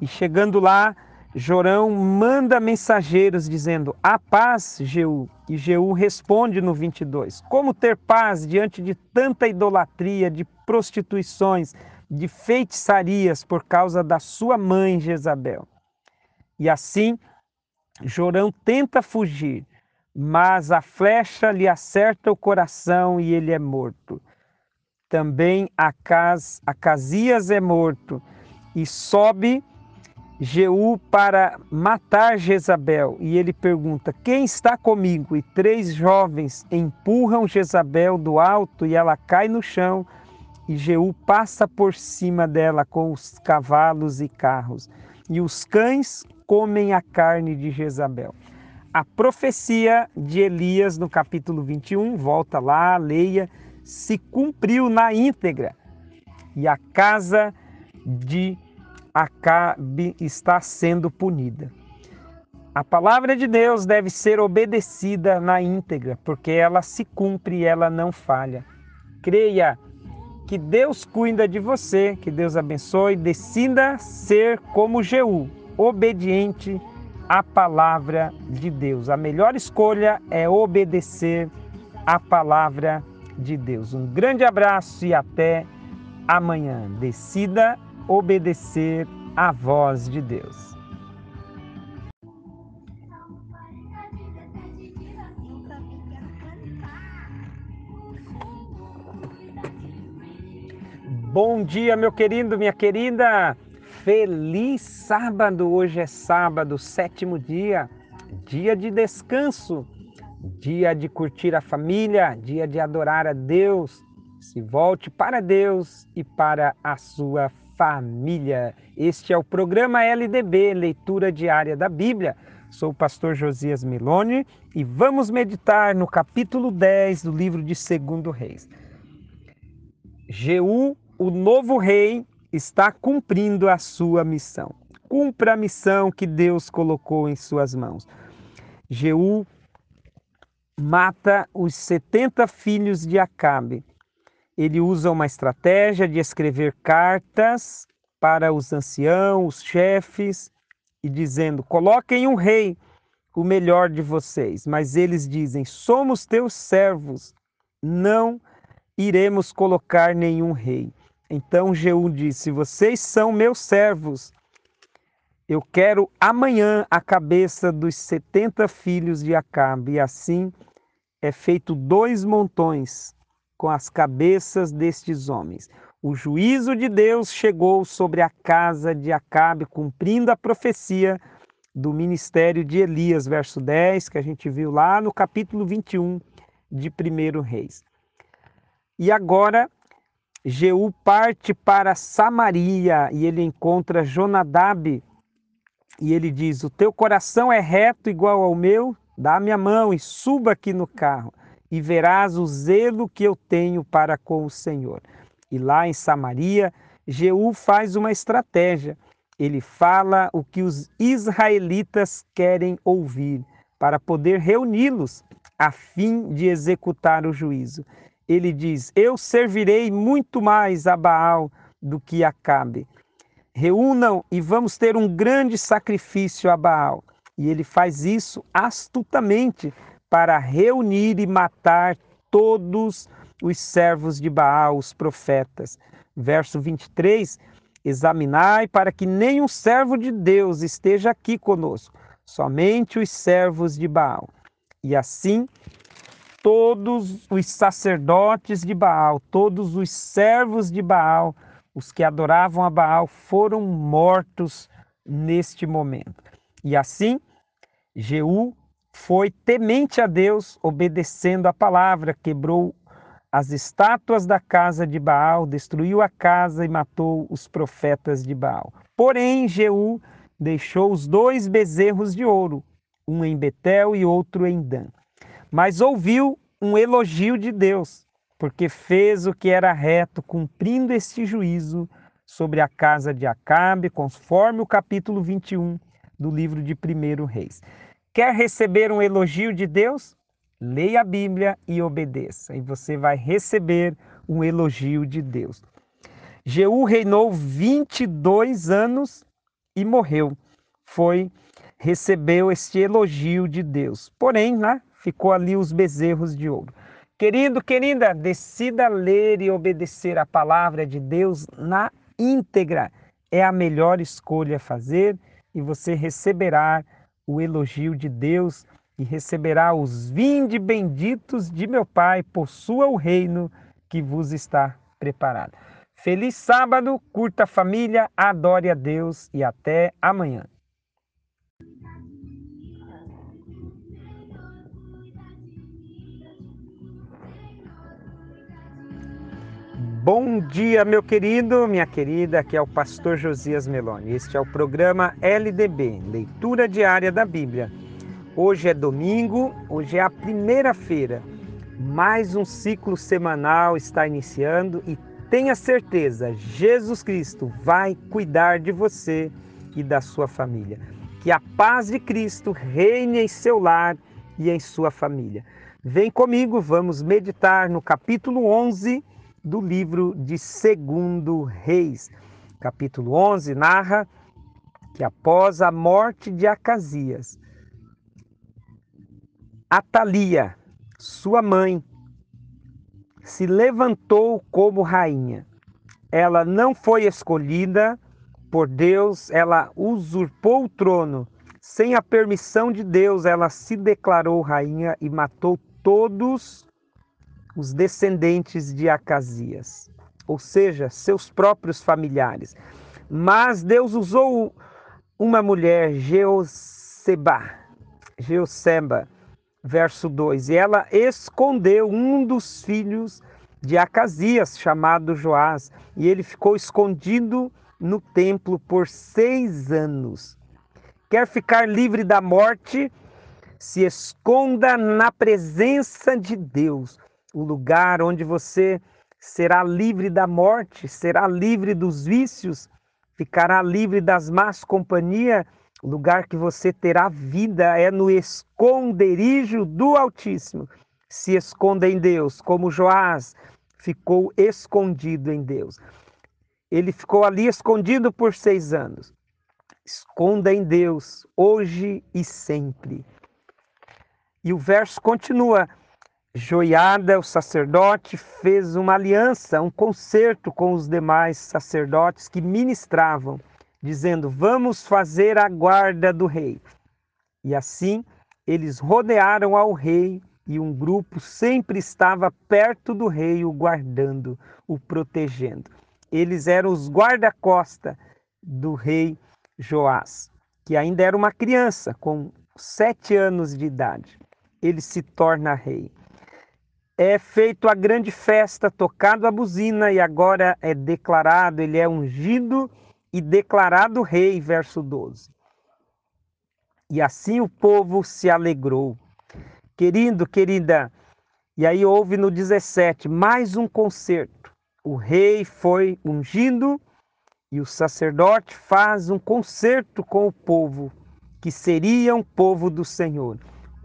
E chegando lá, Jorão manda mensageiros dizendo: A paz, Jeú. E Jeú responde no 22: Como ter paz diante de tanta idolatria, de prostituições, de feitiçarias por causa da sua mãe Jezabel. E assim, Jorão tenta fugir, mas a flecha lhe acerta o coração e ele é morto. Também Acas, Acasias é morto e sobe Jeú para matar Jezabel. E ele pergunta: Quem está comigo? E três jovens empurram Jezabel do alto e ela cai no chão e Jeú passa por cima dela com os cavalos e carros, e os cães comem a carne de Jezabel. A profecia de Elias no capítulo 21, volta lá, leia, se cumpriu na íntegra. E a casa de Acabe está sendo punida. A palavra de Deus deve ser obedecida na íntegra, porque ela se cumpre e ela não falha. Creia que Deus cuida de você, que Deus abençoe. Decida ser como Jeú, obediente à palavra de Deus. A melhor escolha é obedecer à palavra de Deus. Um grande abraço e até amanhã. Decida obedecer à voz de Deus. Bom dia, meu querido, minha querida. Feliz sábado. Hoje é sábado, sétimo dia, dia de descanso, dia de curtir a família, dia de adorar a Deus. Se volte para Deus e para a sua família. Este é o programa LDB, leitura diária da Bíblia. Sou o pastor Josias Meloni e vamos meditar no capítulo 10 do livro de 2 Reis. Jeú o novo rei está cumprindo a sua missão. Cumpra a missão que Deus colocou em suas mãos. Jeú mata os 70 filhos de Acabe. Ele usa uma estratégia de escrever cartas para os anciãos, os chefes, e dizendo: coloquem um rei. o melhor de vocês. Mas eles dizem: Somos teus servos, não iremos colocar nenhum rei. Então Jeú disse: Vocês são meus servos. Eu quero amanhã a cabeça dos setenta filhos de Acabe. E assim é feito dois montões com as cabeças destes homens. O juízo de Deus chegou sobre a casa de Acabe, cumprindo a profecia do ministério de Elias, verso 10, que a gente viu lá no capítulo 21 de 1 Reis. E agora Jeú parte para Samaria e ele encontra Jonadab e ele diz: O teu coração é reto igual ao meu, dá-me a mão e suba aqui no carro e verás o zelo que eu tenho para com o Senhor. E lá em Samaria, Jeú faz uma estratégia ele fala o que os israelitas querem ouvir para poder reuni-los a fim de executar o juízo. Ele diz: Eu servirei muito mais a Baal do que a Cabe. Reúnam e vamos ter um grande sacrifício a Baal. E ele faz isso astutamente para reunir e matar todos os servos de Baal, os profetas. Verso 23 Examinai para que nenhum servo de Deus esteja aqui conosco, somente os servos de Baal. E assim, todos os sacerdotes de Baal, todos os servos de Baal, os que adoravam a Baal, foram mortos neste momento. E assim, Jeú foi temente a Deus, obedecendo a palavra, quebrou as estátuas da casa de Baal, destruiu a casa e matou os profetas de Baal. Porém, Jeú deixou os dois bezerros de ouro, um em Betel e outro em Dan. Mas ouviu um elogio de Deus, porque fez o que era reto, cumprindo este juízo sobre a casa de Acabe, conforme o capítulo 21 do livro de 1 Reis. Quer receber um elogio de Deus? Leia a Bíblia e obedeça, e você vai receber um elogio de Deus. Jeú reinou 22 anos e morreu. Foi recebeu este elogio de Deus. Porém, né, ficou ali os bezerros de ouro. Querido, querida, decida ler e obedecer a palavra de Deus na íntegra. É a melhor escolha a fazer e você receberá o elogio de Deus e receberá os vinde benditos de meu Pai, possua o reino que vos está preparado. Feliz sábado, curta a família, adore a Deus e até amanhã. Bom dia, meu querido, minha querida. Aqui é o pastor Josias Meloni. Este é o programa LDB, Leitura Diária da Bíblia Hoje é domingo, hoje é a primeira-feira. Mais um ciclo semanal está iniciando e tenha certeza, Jesus Cristo vai cuidar de você e da sua família. Que a paz de Cristo reine em seu lar e em sua família. Vem comigo, vamos meditar no capítulo 11 do livro de Segundo Reis. Capítulo 11 narra que após a morte de Acasias, Atalia, sua mãe, se levantou como rainha. Ela não foi escolhida por Deus, ela usurpou o trono. Sem a permissão de Deus, ela se declarou rainha e matou todos os descendentes de Acasias, ou seja, seus próprios familiares. Mas Deus usou uma mulher, Jeoseba, Jeoseba, verso 2: E ela escondeu um dos filhos de Acasias, chamado Joás, e ele ficou escondido no templo por seis anos. Quer ficar livre da morte? Se esconda na presença de Deus, o lugar onde você será livre da morte, será livre dos vícios, ficará livre das más companhias o lugar que você terá vida é no esconderijo do Altíssimo. Se esconda em Deus, como Joás ficou escondido em Deus. Ele ficou ali escondido por seis anos. Esconda em Deus, hoje e sempre. E o verso continua: Joiada, o sacerdote, fez uma aliança, um concerto com os demais sacerdotes que ministravam, dizendo: Vamos fazer a guarda do rei. E assim eles rodearam ao rei e um grupo sempre estava perto do rei, o guardando, o protegendo. Eles eram os guarda-costa do rei Joás, que ainda era uma criança, com sete anos de idade. Ele se torna rei. É feito a grande festa, tocado a buzina, e agora é declarado, ele é ungido e declarado rei, verso 12. E assim o povo se alegrou. Querido, querida, e aí houve no 17 mais um concerto. O rei foi ungido e o sacerdote faz um concerto com o povo, que seria um povo do Senhor.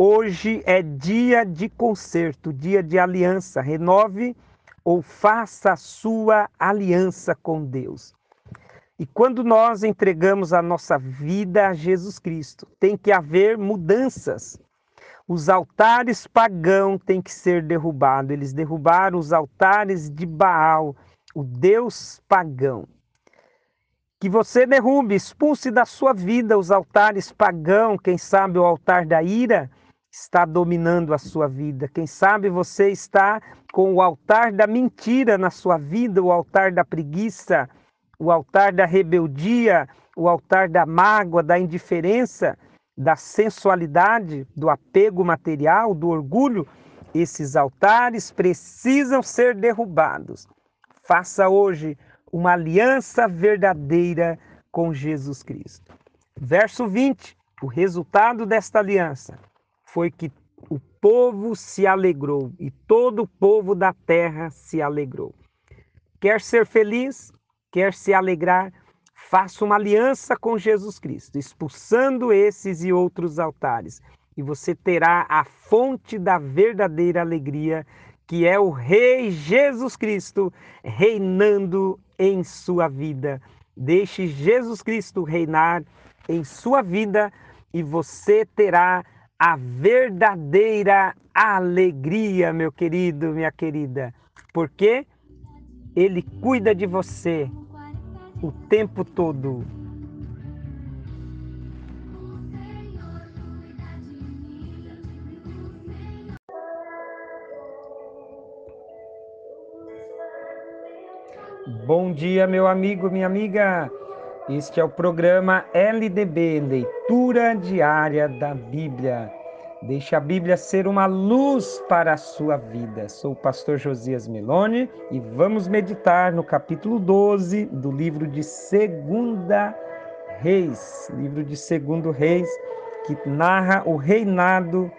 Hoje é dia de concerto, dia de aliança. Renove ou faça a sua aliança com Deus. E quando nós entregamos a nossa vida a Jesus Cristo, tem que haver mudanças. Os altares pagãos têm que ser derrubados. Eles derrubaram os altares de Baal, o Deus pagão. Que você derrube, expulse da sua vida os altares pagãos. Quem sabe o altar da ira está dominando a sua vida. Quem sabe você está com o altar da mentira na sua vida, o altar da preguiça o altar da rebeldia, o altar da mágoa, da indiferença, da sensualidade, do apego material, do orgulho, esses altares precisam ser derrubados. Faça hoje uma aliança verdadeira com Jesus Cristo. Verso 20: o resultado desta aliança foi que o povo se alegrou e todo o povo da terra se alegrou. Quer ser feliz? quer se alegrar, faça uma aliança com Jesus Cristo, expulsando esses e outros altares, e você terá a fonte da verdadeira alegria, que é o Rei Jesus Cristo reinando em sua vida. Deixe Jesus Cristo reinar em sua vida e você terá a verdadeira alegria, meu querido, minha querida. Porque ele cuida de você o tempo todo. Bom dia, meu amigo, minha amiga. Este é o programa LDB, Leitura Diária da Bíblia. Deixe a Bíblia ser uma luz para a sua vida. Sou o pastor Josias Meloni e vamos meditar no capítulo 12 do livro de Segunda Reis, livro de Segundo Reis, que narra o reinado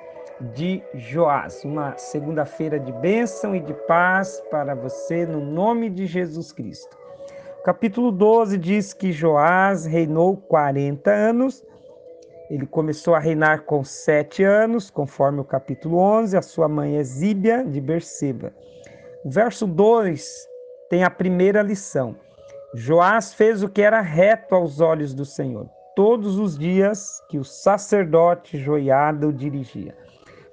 de Joás. Uma segunda-feira de bênção e de paz para você no nome de Jesus Cristo. Capítulo 12 diz que Joás reinou 40 anos ele começou a reinar com sete anos, conforme o capítulo 11, a sua mãe Exíbia de Berseba. O verso 2 tem a primeira lição. Joás fez o que era reto aos olhos do Senhor, todos os dias que o sacerdote Joiada o dirigia.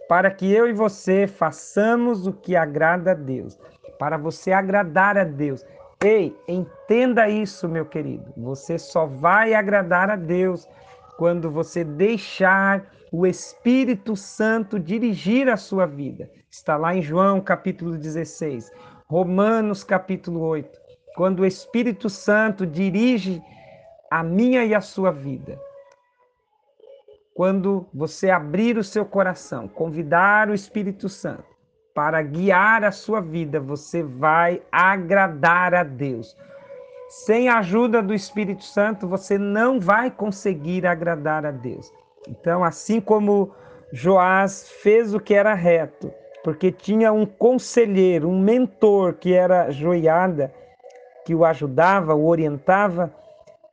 Para que eu e você façamos o que agrada a Deus, para você agradar a Deus. Ei, entenda isso, meu querido. Você só vai agradar a Deus quando você deixar o Espírito Santo dirigir a sua vida. Está lá em João capítulo 16, Romanos capítulo 8. Quando o Espírito Santo dirige a minha e a sua vida. Quando você abrir o seu coração, convidar o Espírito Santo para guiar a sua vida, você vai agradar a Deus. Sem a ajuda do Espírito Santo, você não vai conseguir agradar a Deus. Então, assim como Joás fez o que era reto, porque tinha um conselheiro, um mentor que era joiada, que o ajudava, o orientava,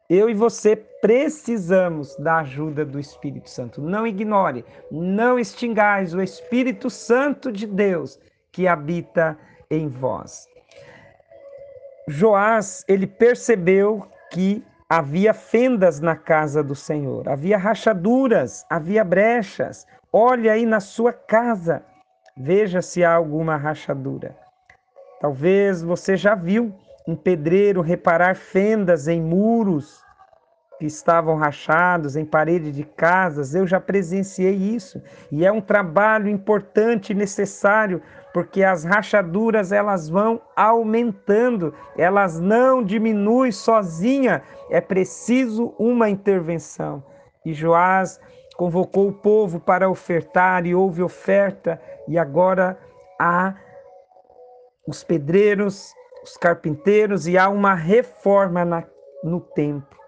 eu e você precisamos da ajuda do Espírito Santo. Não ignore, não extingais o Espírito Santo de Deus que habita em vós. Joás, ele percebeu que havia fendas na casa do Senhor, havia rachaduras, havia brechas. Olhe aí na sua casa, veja se há alguma rachadura. Talvez você já viu um pedreiro reparar fendas em muros que estavam rachados, em parede de casas. Eu já presenciei isso e é um trabalho importante e necessário porque as rachaduras elas vão aumentando, elas não diminuem sozinha, é preciso uma intervenção. E Joás convocou o povo para ofertar e houve oferta e agora há os pedreiros, os carpinteiros e há uma reforma na, no templo.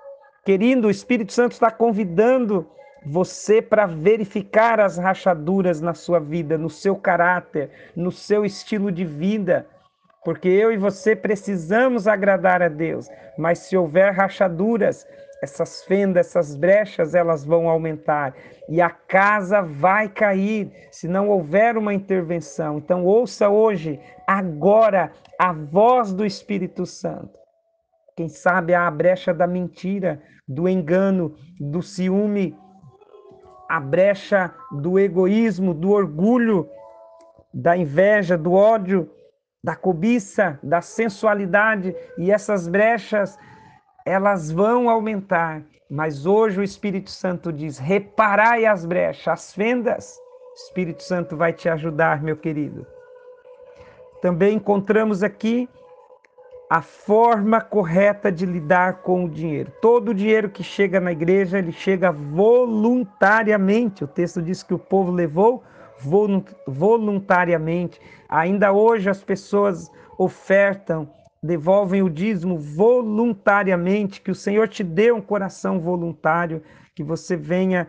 Querido, o Espírito Santo está convidando você para verificar as rachaduras na sua vida, no seu caráter, no seu estilo de vida. Porque eu e você precisamos agradar a Deus, mas se houver rachaduras, essas fendas, essas brechas, elas vão aumentar e a casa vai cair se não houver uma intervenção. Então, ouça hoje, agora, a voz do Espírito Santo. Quem sabe a brecha da mentira, do engano, do ciúme, a brecha do egoísmo, do orgulho, da inveja, do ódio, da cobiça, da sensualidade, e essas brechas elas vão aumentar. Mas hoje o Espírito Santo diz: reparai as brechas, as fendas. O Espírito Santo vai te ajudar, meu querido. Também encontramos aqui a forma correta de lidar com o dinheiro. Todo o dinheiro que chega na igreja, ele chega voluntariamente. O texto diz que o povo levou voluntariamente. Ainda hoje as pessoas ofertam devolvem o dízimo voluntariamente, que o Senhor te dê um coração voluntário, que você venha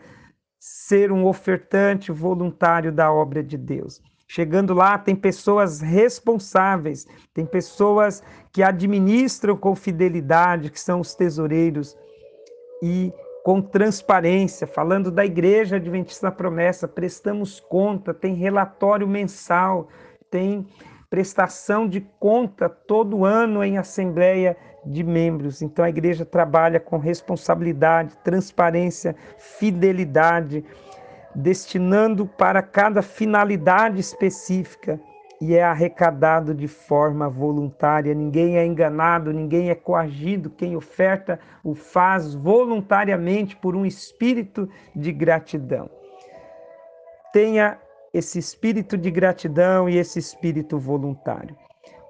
ser um ofertante voluntário da obra de Deus. Chegando lá, tem pessoas responsáveis, tem pessoas que administram com fidelidade, que são os tesoureiros, e com transparência, falando da Igreja Adventista da Promessa, prestamos conta, tem relatório mensal, tem prestação de conta todo ano em assembleia de membros. Então a igreja trabalha com responsabilidade, transparência, fidelidade, destinando para cada finalidade específica e é arrecadado de forma voluntária. Ninguém é enganado, ninguém é coagido. Quem oferta o faz voluntariamente por um espírito de gratidão. Tenha esse espírito de gratidão e esse espírito voluntário.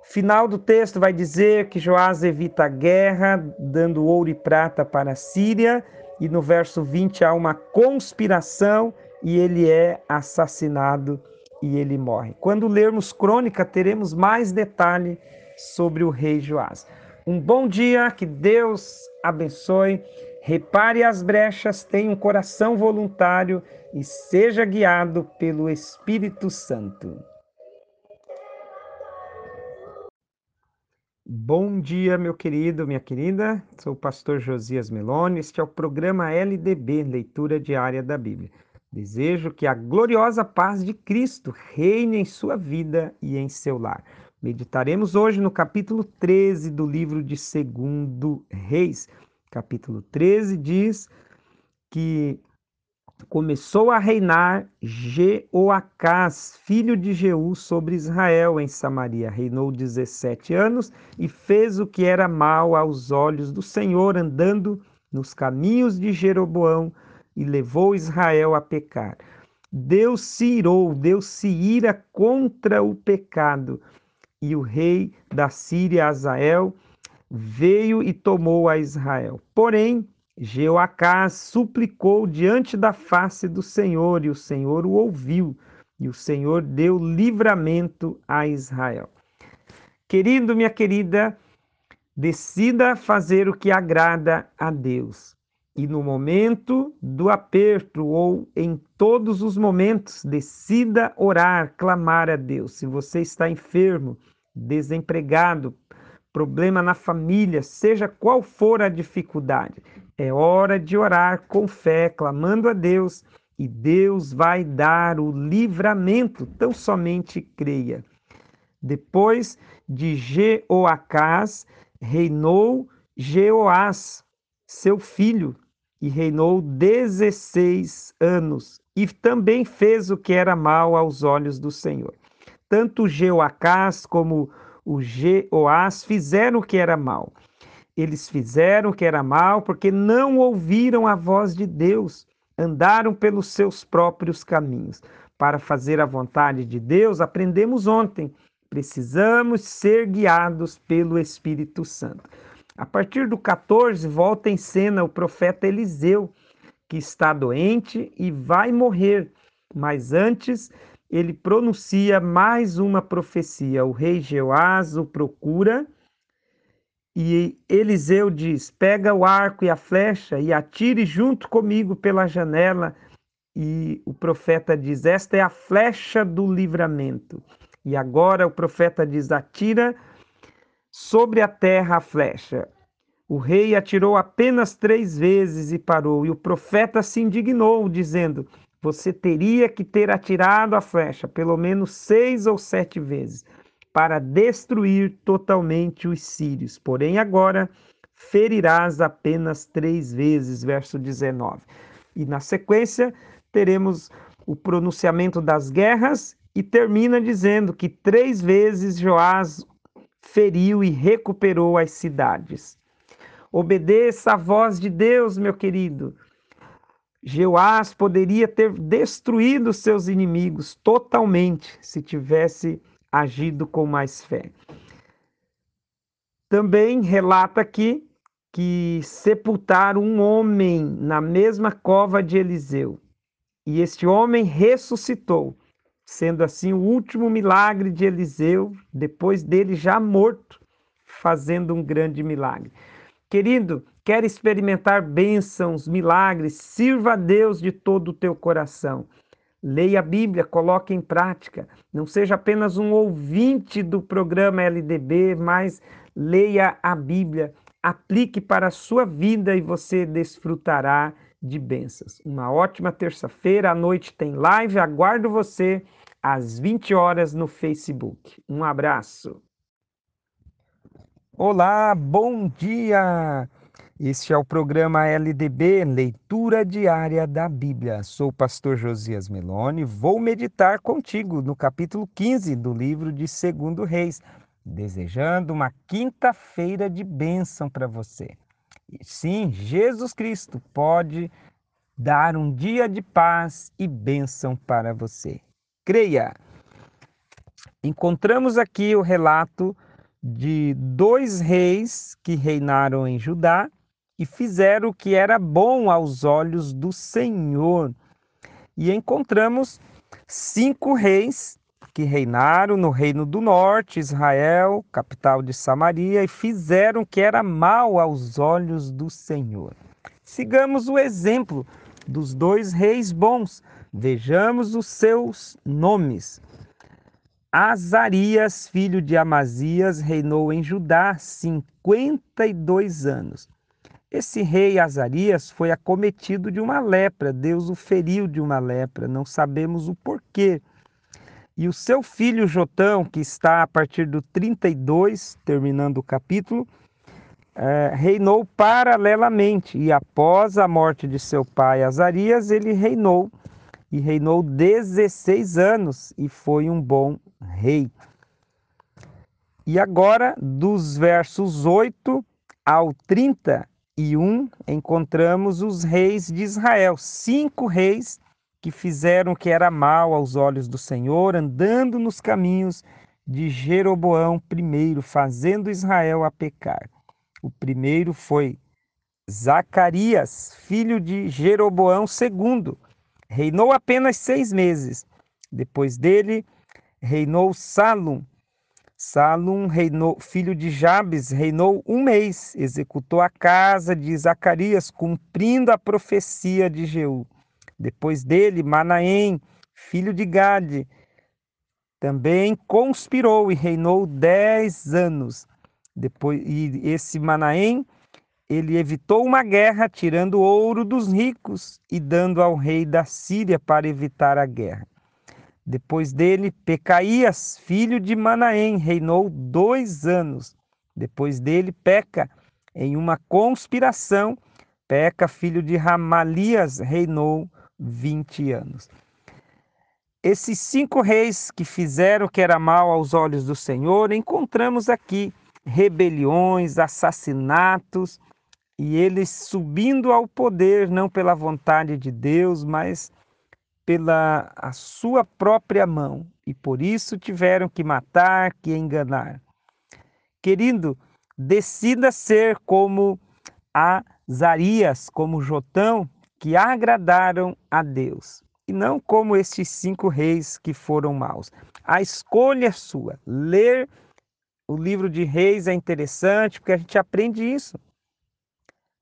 Final do texto vai dizer que Joás evita a guerra, dando ouro e prata para a Síria, e no verso 20 há uma conspiração e ele é assassinado e ele morre. Quando lermos crônica, teremos mais detalhe sobre o rei Joás. Um bom dia, que Deus abençoe. Repare as brechas, tenha um coração voluntário e seja guiado pelo Espírito Santo. Bom dia, meu querido, minha querida. Sou o pastor Josias Meloni. Este é o programa LDB, Leitura Diária da Bíblia. Desejo que a gloriosa paz de Cristo reine em sua vida e em seu lar. Meditaremos hoje no capítulo 13 do livro de Segundo Reis. Capítulo 13 diz que começou a reinar Jeoacás, filho de Jeú, sobre Israel em Samaria. Reinou 17 anos e fez o que era mal aos olhos do Senhor, andando nos caminhos de Jeroboão e levou Israel a pecar. Deus se irou, Deus se ira contra o pecado. E o rei da Síria, Azael, veio e tomou a Israel. Porém, Jeoacás suplicou diante da face do Senhor, e o Senhor o ouviu, e o Senhor deu livramento a Israel. Querido, minha querida, decida fazer o que agrada a Deus. E no momento do aperto ou em todos os momentos, decida orar, clamar a Deus. Se você está enfermo, desempregado, problema na família, seja qual for a dificuldade, é hora de orar com fé, clamando a Deus, e Deus vai dar o livramento, tão somente creia. Depois de Jeoacás, reinou Jeoás, seu filho, e reinou 16 anos, e também fez o que era mal aos olhos do Senhor. Tanto Jeoacás como o Jeoás fizeram o que era mal. Eles fizeram o que era mal porque não ouviram a voz de Deus, andaram pelos seus próprios caminhos. Para fazer a vontade de Deus, aprendemos ontem, precisamos ser guiados pelo Espírito Santo. A partir do 14, volta em cena o profeta Eliseu, que está doente e vai morrer, mas antes ele pronuncia mais uma profecia. O rei Jeoás o procura e Eliseu diz: Pega o arco e a flecha e atire junto comigo pela janela. E o profeta diz: Esta é a flecha do livramento. E agora o profeta diz: Atira sobre a terra a flecha. O rei atirou apenas três vezes e parou. E o profeta se indignou, dizendo: Você teria que ter atirado a flecha pelo menos seis ou sete vezes para destruir totalmente os sírios. Porém, agora ferirás apenas três vezes. Verso 19. E na sequência, teremos o pronunciamento das guerras e termina dizendo que três vezes Joás feriu e recuperou as cidades. Obedeça a voz de Deus, meu querido. Jeoás poderia ter destruído seus inimigos totalmente se tivesse agido com mais fé. Também relata aqui que sepultaram um homem na mesma cova de Eliseu. E este homem ressuscitou, sendo assim o último milagre de Eliseu, depois dele já morto, fazendo um grande milagre. Querido, quer experimentar bênçãos, milagres, sirva a Deus de todo o teu coração. Leia a Bíblia, coloque em prática. Não seja apenas um ouvinte do programa LDB, mas leia a Bíblia, aplique para a sua vida e você desfrutará de bênçãos. Uma ótima terça-feira, à noite tem live, aguardo você às 20 horas no Facebook. Um abraço. Olá, bom dia! Este é o programa LDB, Leitura Diária da Bíblia. Sou o pastor Josias Meloni, vou meditar contigo no capítulo 15 do livro de Segundo Reis, desejando uma quinta-feira de bênção para você. Sim, Jesus Cristo pode dar um dia de paz e bênção para você. Creia! Encontramos aqui o relato de dois reis que reinaram em Judá e fizeram o que era bom aos olhos do Senhor. E encontramos cinco reis que reinaram no reino do norte, Israel, capital de Samaria, e fizeram o que era mal aos olhos do Senhor. Sigamos o exemplo dos dois reis bons. Vejamos os seus nomes. Azarias, filho de Amazias, reinou em Judá 52 anos. Esse rei Azarias foi acometido de uma lepra, Deus o feriu de uma lepra, não sabemos o porquê. E o seu filho Jotão, que está a partir do 32, terminando o capítulo, é, reinou paralelamente. E após a morte de seu pai Azarias, ele reinou. E reinou 16 anos e foi um bom rei. E agora, dos versos 8 ao 30, e um encontramos os reis de Israel, cinco reis que fizeram o que era mal aos olhos do Senhor, andando nos caminhos de Jeroboão I, fazendo Israel a pecar. O primeiro foi Zacarias, filho de Jeroboão II. Reinou apenas seis meses. Depois dele, reinou Salum, Salum, reinou, filho de Jabes, reinou um mês, executou a casa de Zacarias, cumprindo a profecia de Jeú. Depois dele, Manaém, filho de Gade, também conspirou e reinou dez anos. Depois, e esse Manaém, ele evitou uma guerra, tirando ouro dos ricos e dando ao rei da Síria para evitar a guerra. Depois dele, Pecaías, filho de Manaém, reinou dois anos. Depois dele, Peca, em uma conspiração Peca, filho de Ramalias, reinou 20 anos. Esses cinco reis que fizeram o que era mal aos olhos do Senhor, encontramos aqui rebeliões, assassinatos, e eles subindo ao poder não pela vontade de Deus, mas pela a sua própria mão, e por isso tiveram que matar, que enganar. Querido, decida ser como Azarias, como Jotão, que agradaram a Deus e não como estes cinco reis que foram maus. A escolha é sua. Ler o livro de Reis é interessante porque a gente aprende isso.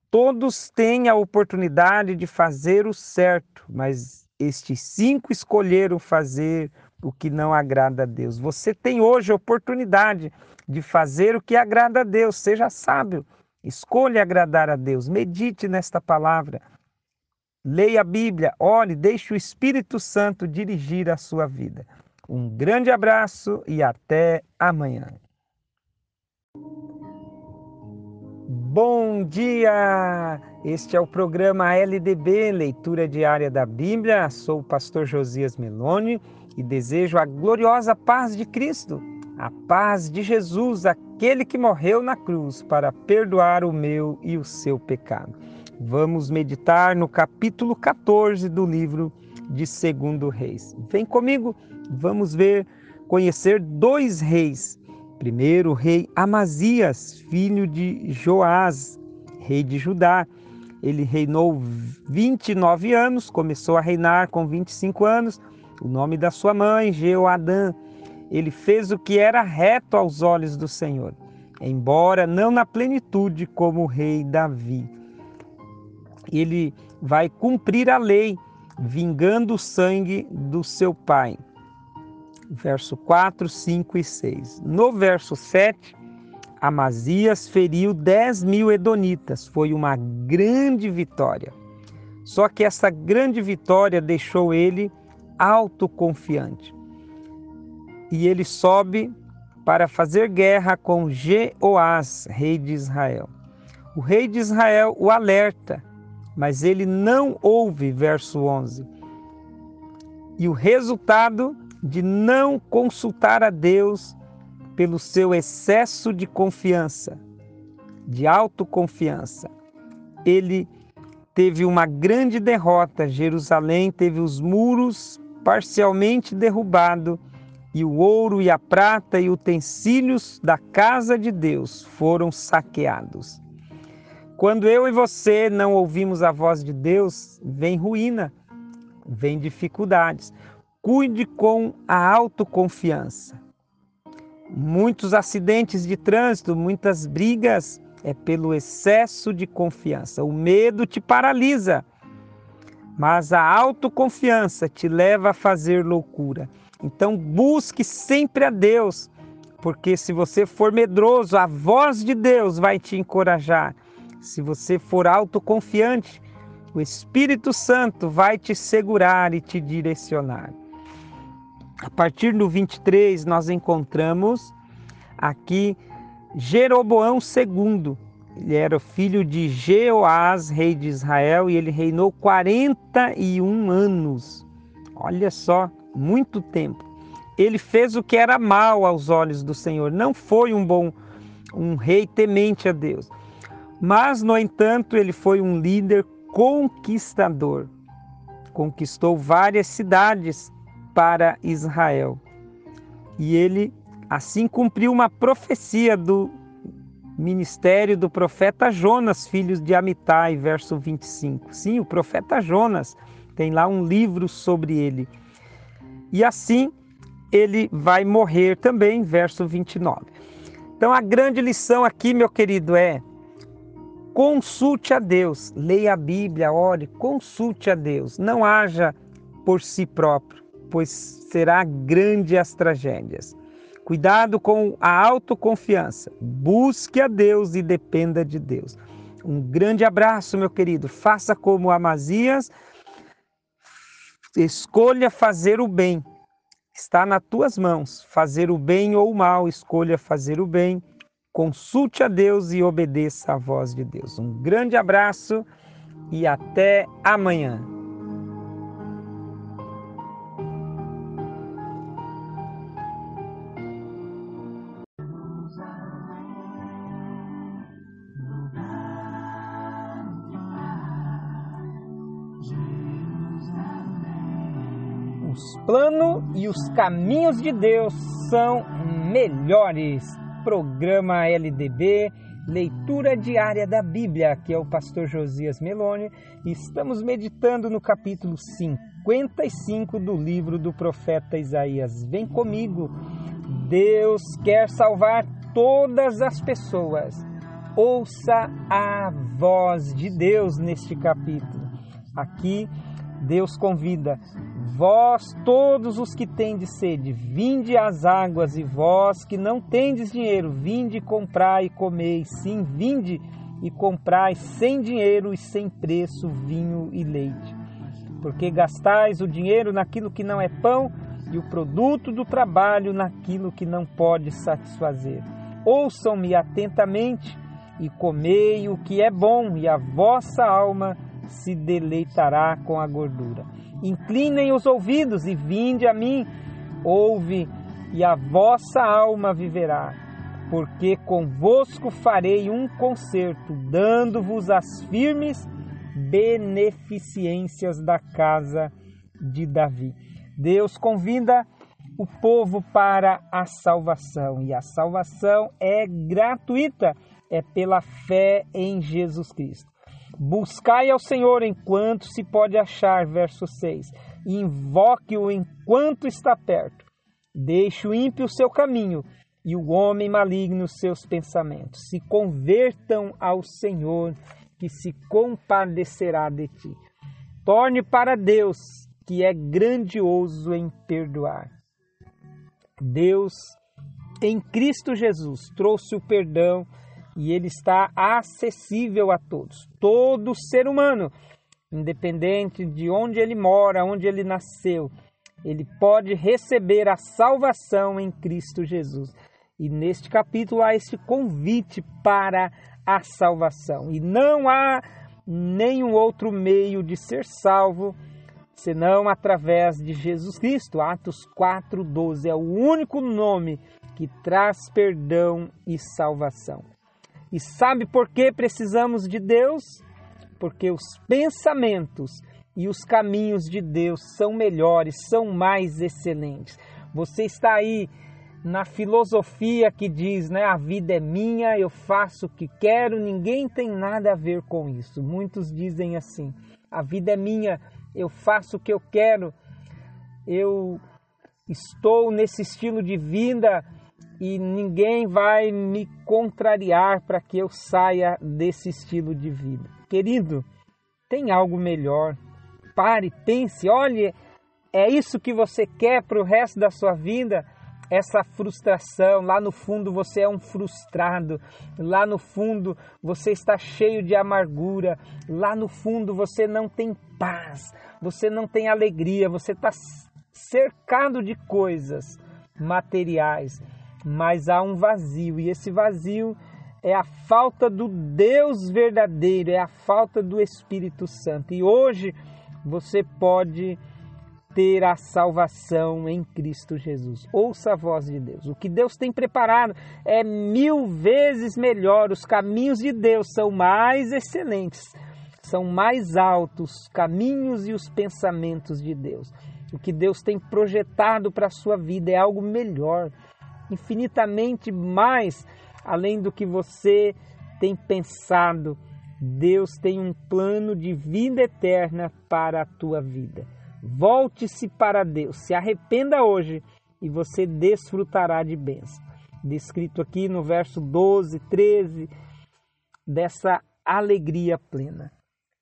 Todos têm a oportunidade de fazer o certo, mas estes cinco escolheram fazer o que não agrada a Deus. Você tem hoje a oportunidade de fazer o que agrada a Deus. Seja sábio, escolha agradar a Deus. Medite nesta palavra. Leia a Bíblia, ore, deixe o Espírito Santo dirigir a sua vida. Um grande abraço e até amanhã. Bom dia! Este é o programa LDB, Leitura Diária da Bíblia. Sou o pastor Josias Meloni e desejo a gloriosa paz de Cristo, a paz de Jesus, aquele que morreu na cruz para perdoar o meu e o seu pecado. Vamos meditar no capítulo 14 do livro de Segundo Reis. Vem comigo, vamos ver, conhecer dois reis. Primeiro, o rei Amazias, filho de Joás, rei de Judá. Ele reinou 29 anos, começou a reinar com 25 anos. O nome da sua mãe, Jeoadã. Ele fez o que era reto aos olhos do Senhor, embora não na plenitude como o rei Davi ele vai cumprir a lei, vingando o sangue do seu pai. Verso 4, 5 e 6. No verso 7, Amazias feriu 10 mil edonitas. Foi uma grande vitória. Só que essa grande vitória deixou ele autoconfiante. E ele sobe para fazer guerra com Jeoás, rei de Israel. O rei de Israel o alerta mas ele não ouve, verso 11. E o resultado de não consultar a Deus pelo seu excesso de confiança, de autoconfiança. Ele teve uma grande derrota. Jerusalém teve os muros parcialmente derrubados e o ouro e a prata e utensílios da casa de Deus foram saqueados. Quando eu e você não ouvimos a voz de Deus, vem ruína, vem dificuldades. Cuide com a autoconfiança. Muitos acidentes de trânsito, muitas brigas é pelo excesso de confiança. O medo te paralisa, mas a autoconfiança te leva a fazer loucura. Então busque sempre a Deus, porque se você for medroso, a voz de Deus vai te encorajar se você for autoconfiante, o Espírito Santo vai te segurar e te direcionar. A partir do 23, nós encontramos aqui Jeroboão II. Ele era filho de Jeoás, rei de Israel, e ele reinou 41 anos. Olha só, muito tempo. Ele fez o que era mal aos olhos do Senhor. Não foi um bom um rei temente a Deus. Mas, no entanto, ele foi um líder conquistador. Conquistou várias cidades para Israel. E ele assim cumpriu uma profecia do ministério do profeta Jonas, filhos de Amitai, verso 25. Sim, o profeta Jonas tem lá um livro sobre ele. E assim ele vai morrer também, verso 29. Então a grande lição aqui, meu querido, é Consulte a Deus, leia a Bíblia, ore, consulte a Deus. Não haja por si próprio, pois será grande as tragédias. Cuidado com a autoconfiança. Busque a Deus e dependa de Deus. Um grande abraço, meu querido. Faça como Amazias. Escolha fazer o bem. Está nas tuas mãos. Fazer o bem ou o mal, escolha fazer o bem Consulte a Deus e obedeça à voz de Deus. Um grande abraço e até amanhã. Os planos e os caminhos de Deus são melhores. Programa LDB, leitura diária da Bíblia, que é o pastor Josias Meloni. Estamos meditando no capítulo 55 do livro do profeta Isaías. Vem comigo. Deus quer salvar todas as pessoas. Ouça a voz de Deus neste capítulo. Aqui, Deus convida Vós, todos os que tendes sede, vinde às águas, e vós que não tendes dinheiro, vinde comprai e comei. Sim, vinde e comprai sem dinheiro e sem preço vinho e leite. Porque gastais o dinheiro naquilo que não é pão e o produto do trabalho naquilo que não pode satisfazer. Ouçam-me atentamente e comei o que é bom, e a vossa alma se deleitará com a gordura. Inclinem os ouvidos e vinde a mim, ouve, e a vossa alma viverá. Porque convosco farei um concerto, dando-vos as firmes beneficências da casa de Davi. Deus convida o povo para a salvação, e a salvação é gratuita, é pela fé em Jesus Cristo. Buscai ao Senhor enquanto se pode achar, verso 6. Invoque-o enquanto está perto. Deixe o ímpio o seu caminho e o homem maligno os seus pensamentos. Se convertam ao Senhor, que se compadecerá de ti. Torne para Deus, que é grandioso em perdoar. Deus, em Cristo Jesus, trouxe o perdão e ele está acessível a todos. Todo ser humano, independente de onde ele mora, onde ele nasceu, ele pode receber a salvação em Cristo Jesus. E neste capítulo há esse convite para a salvação. E não há nenhum outro meio de ser salvo senão através de Jesus Cristo. Atos 4:12 é o único nome que traz perdão e salvação. E sabe por que precisamos de Deus? Porque os pensamentos e os caminhos de Deus são melhores, são mais excelentes. Você está aí na filosofia que diz, né, a vida é minha, eu faço o que quero, ninguém tem nada a ver com isso. Muitos dizem assim: a vida é minha, eu faço o que eu quero. Eu estou nesse estilo de vida e ninguém vai me contrariar para que eu saia desse estilo de vida. Querido, tem algo melhor. Pare, pense, olhe, é isso que você quer para o resto da sua vida? Essa frustração, lá no fundo você é um frustrado, lá no fundo você está cheio de amargura, lá no fundo você não tem paz, você não tem alegria, você está cercado de coisas materiais mas há um vazio, e esse vazio é a falta do Deus verdadeiro, é a falta do Espírito Santo. E hoje você pode ter a salvação em Cristo Jesus. Ouça a voz de Deus. O que Deus tem preparado é mil vezes melhor. Os caminhos de Deus são mais excelentes, são mais altos, os caminhos e os pensamentos de Deus. O que Deus tem projetado para a sua vida é algo melhor infinitamente mais além do que você tem pensado. Deus tem um plano de vida eterna para a tua vida. Volte-se para Deus, se arrependa hoje e você desfrutará de bênção. Descrito aqui no verso 12, 13, dessa alegria plena.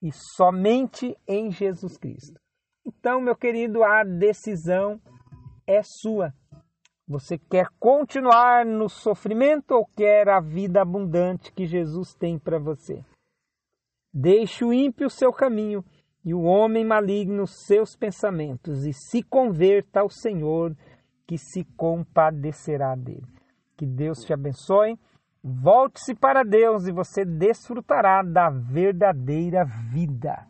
E somente em Jesus Cristo. Então, meu querido, a decisão é sua. Você quer continuar no sofrimento ou quer a vida abundante que Jesus tem para você? Deixe o ímpio o seu caminho e o homem maligno seus pensamentos e se converta ao Senhor que se compadecerá dele. Que Deus te abençoe. Volte-se para Deus e você desfrutará da verdadeira vida.